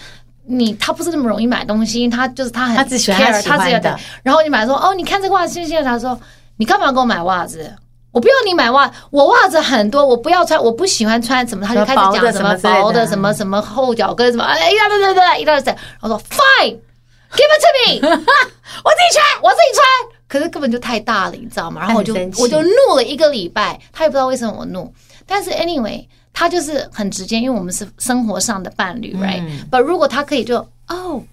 你他不是那么容易买东西，他就是他很 care, 他只喜欢他喜欢的，然后你买说哦，你看这个袜子新鲜，他说你干嘛给我买袜子？我不要你买袜，我袜子很多，我不要穿，我不喜欢穿什么，他就开始讲什么薄的，什么什么后脚跟什么，哎呀，对对对，一大堆，我说 Fine，give it to me，我自己穿，我自己穿，可是根本就太大了，你知道吗？然后我就我就怒了一个礼拜，他也不知道为什么我怒，但是 anyway，他就是很直接，因为我们是生活上的伴侣，right？But 如果他可以就哦。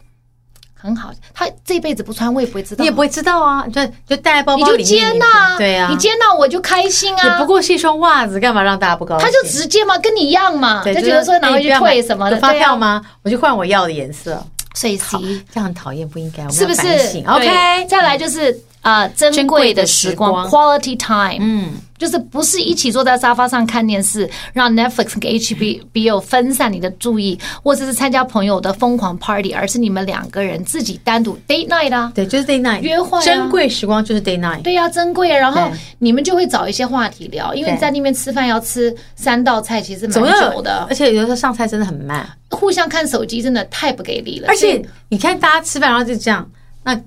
很好，他这辈子不穿，我也不会知道。你也不会知道啊，就就带在包包里。你就接纳，对啊，你接纳我就开心啊。也不过是一双袜子，干嘛让大家不高兴？他就直接嘛，跟你一样嘛，就觉得说拿回去退什么的，发票吗？我就换我要的颜色。所以这样很讨厌，不应该，是不是？OK，再来就是。啊、呃，珍贵的时光，quality time，嗯，就是不是一起坐在沙发上看电视，让 Netflix 跟 HBO 分散你的注意，或者是参加朋友的疯狂 party，而是你们两个人自己单独 date night 啊，对，就是 date night 约会、啊，珍贵时光就是 date night，对呀、啊，珍贵，然后你们就会找一些话题聊，因为在那边吃饭要吃三道菜，其实蛮久的，而且有的时候上菜真的很慢，互相看手机真的太不给力了，而且你看大家吃饭然后就这样，那。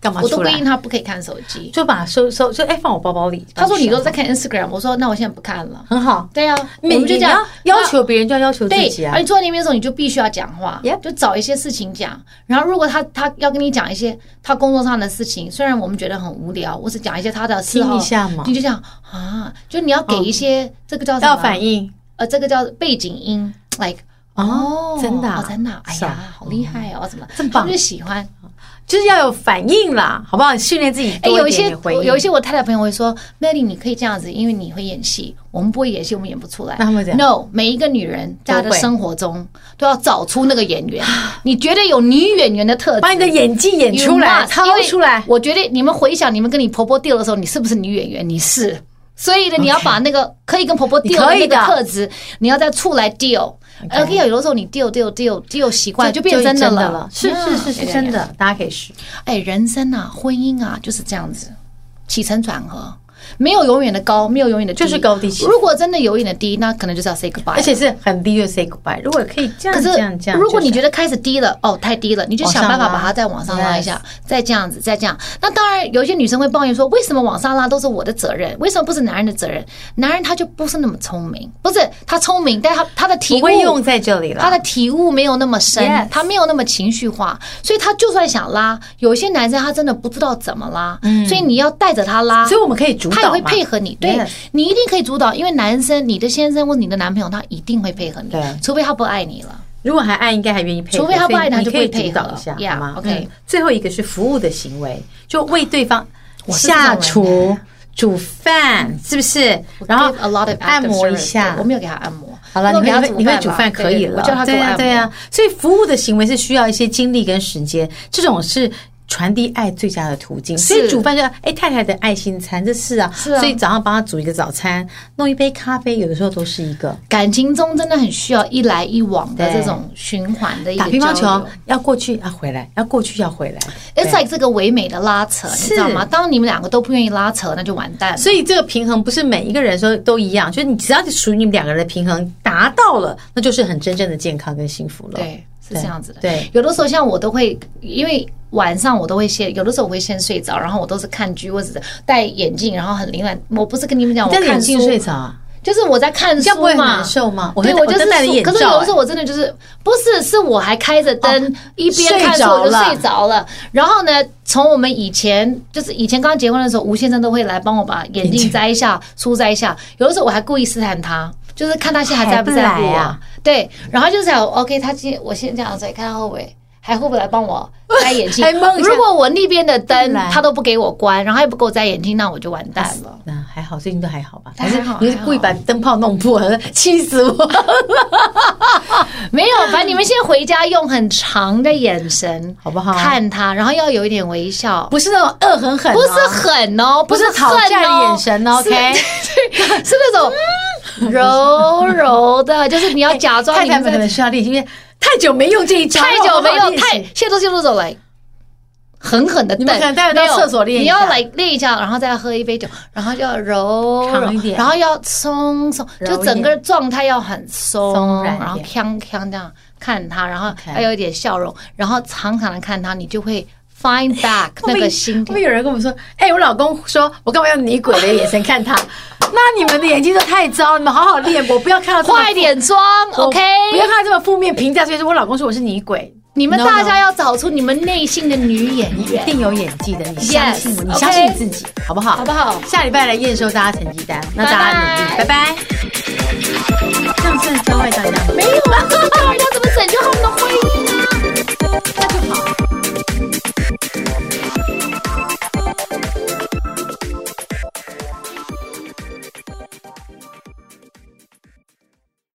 干嘛？我都规定他不可以看手机，就把收收就哎放我包包里。他说你都在看 Instagram，我说那我现在不看了。很好，对啊，我们就这样要求别人就要要求自己啊。而你坐在那边的时候，你就必须要讲话，就找一些事情讲。然后如果他他要跟你讲一些他工作上的事情，虽然我们觉得很无聊，我是讲一些他的事。听一下嘛，你就这样啊，就你要给一些这个叫什么？要反应，呃，这个叫背景音，like 哦，真的哦，真的，哎呀，好厉害哦，怎么这么棒？就喜欢。就是要有反应啦，好不好？训练自己。哎，有一些有一些我太太朋友会说，Melody 你可以这样子，因为你会演戏，我们不会演戏，我们演不出来。？No，每一个女人在她的生活中都要找出那个演员。你觉得有女演员的特质，把你的演技演出来，掏出来。我觉得你们回想你们跟你婆婆 deal 的时候，你是不是女演员？你是。所以呢，你要把那个可以跟婆婆 deal 的那个特质，你要再出来 deal。而且有的时候你 deal deal deal deal 习惯，就变真的了。是是是是真的，大家可以试。哎，人生啊，婚姻啊，就是这样子，起承转合。没有永远的高，没有永远的低，就是高低起伏。如果真的有一点的低，那可能就是要 say goodbye，而且是很低就 say goodbye。如果可以这样这样这样，如果你觉得开始低了，哦，太低了，你就想办法把它再往上拉一下，再这样子，再这样。那当然，有些女生会抱怨说，为什么往上拉都是我的责任？为什么不是男人的责任？男人他就不是那么聪明，不是他聪明，但他他的体悟会用在这里了，他的体悟没有那么深，他没有那么情绪化，所以他就算想拉，有些男生他真的不知道怎么拉，所以你要带着他拉，所以我们可以主导，他也会配合你，对，你一定可以主导，因为男生，你的先生或你的男朋友，他一定会配合你，对，除非他不爱你了。如果还爱，应该还愿意配合。除非他不爱，他就会配合一下，好吗？OK。最后一个是服务的行为，就为对方下厨、煮饭，是不是？然后按摩一下，我没有给他按摩。好了，你会你会煮饭可以了，我叫他给我按摩。对呀，所以服务的行为是需要一些精力跟时间，这种是。传递爱最佳的途径，所以煮饭就哎太太的爱心餐，这是啊，是啊。所以早上帮他煮一个早餐，弄一杯咖啡，有的时候都是一个感情中真的很需要一来一往的这种循环的一个。打乒乓球要过去要回来，要过去要回来。It's like 这个唯美的拉扯，你知道吗？当你们两个都不愿意拉扯，那就完蛋了。所以这个平衡不是每一个人说都一样，就是你只要属于你们两个人的平衡达到了，那就是很真正的健康跟幸福了。对，是这样子的。对，有的时候像我都会因为。晚上我都会先，有的时候我会先睡着，然后我都是看剧或者是戴眼镜，然后很凌乱。我不是跟你们讲，我看书睡着啊，就是我在看书嘛。不会很难受吗？对，我就是。可是有的时候我真的就是不是，是我还开着灯一边看书我就睡着了。然后呢，从我们以前就是以前刚结婚的时候，吴先生都会来帮我把眼镜摘一下、书摘一下。有的时候我还故意试探他，就是看他现在还在不在乎我。对，然后就是想 OK，他今天我先这样子，看他会不会。还会不会来帮我摘眼镜？如果我那边的灯他都不给我关，然后也不给我摘眼镜，那我就完蛋了。那还好，最近都还好吧？还是你是故意把灯泡弄破，气死我！没有，反正你们先回家用很长的眼神，好不好？看他，然后要有一点微笑，不是那种恶狠狠，不是狠哦，不是吵架的眼神，OK？是那种 柔柔的，就是你要假装。太太们可能需要练习，因为。太久没用这一招，太久没用，太现在都现在走来，狠狠的。你们可能待会到厕所练，你要来练一下，然后再喝一杯酒，然后就要柔长一点，然后要松松，就整个状态要很松，然后锵锵这样看他，然后还有一点笑容，然后长长的看他，你就会 find back 会不会有人跟我们说哎我老公说我干嘛用女鬼？的眼神看他。那你们的眼睛都太糟了你们好好练我不要看到这快点装 ok 不要看到这么负面评价所以说我老公说我是女鬼。你们大家要找出你们内心的女演员。一定有演技的你相信我你相信你自己好不好？好不好？下礼拜来验收大家成绩单那大家努力拜拜。这样算教坏大家吗没有啊。教家怎么拯救他们的婚姻呢那就好。Thank you.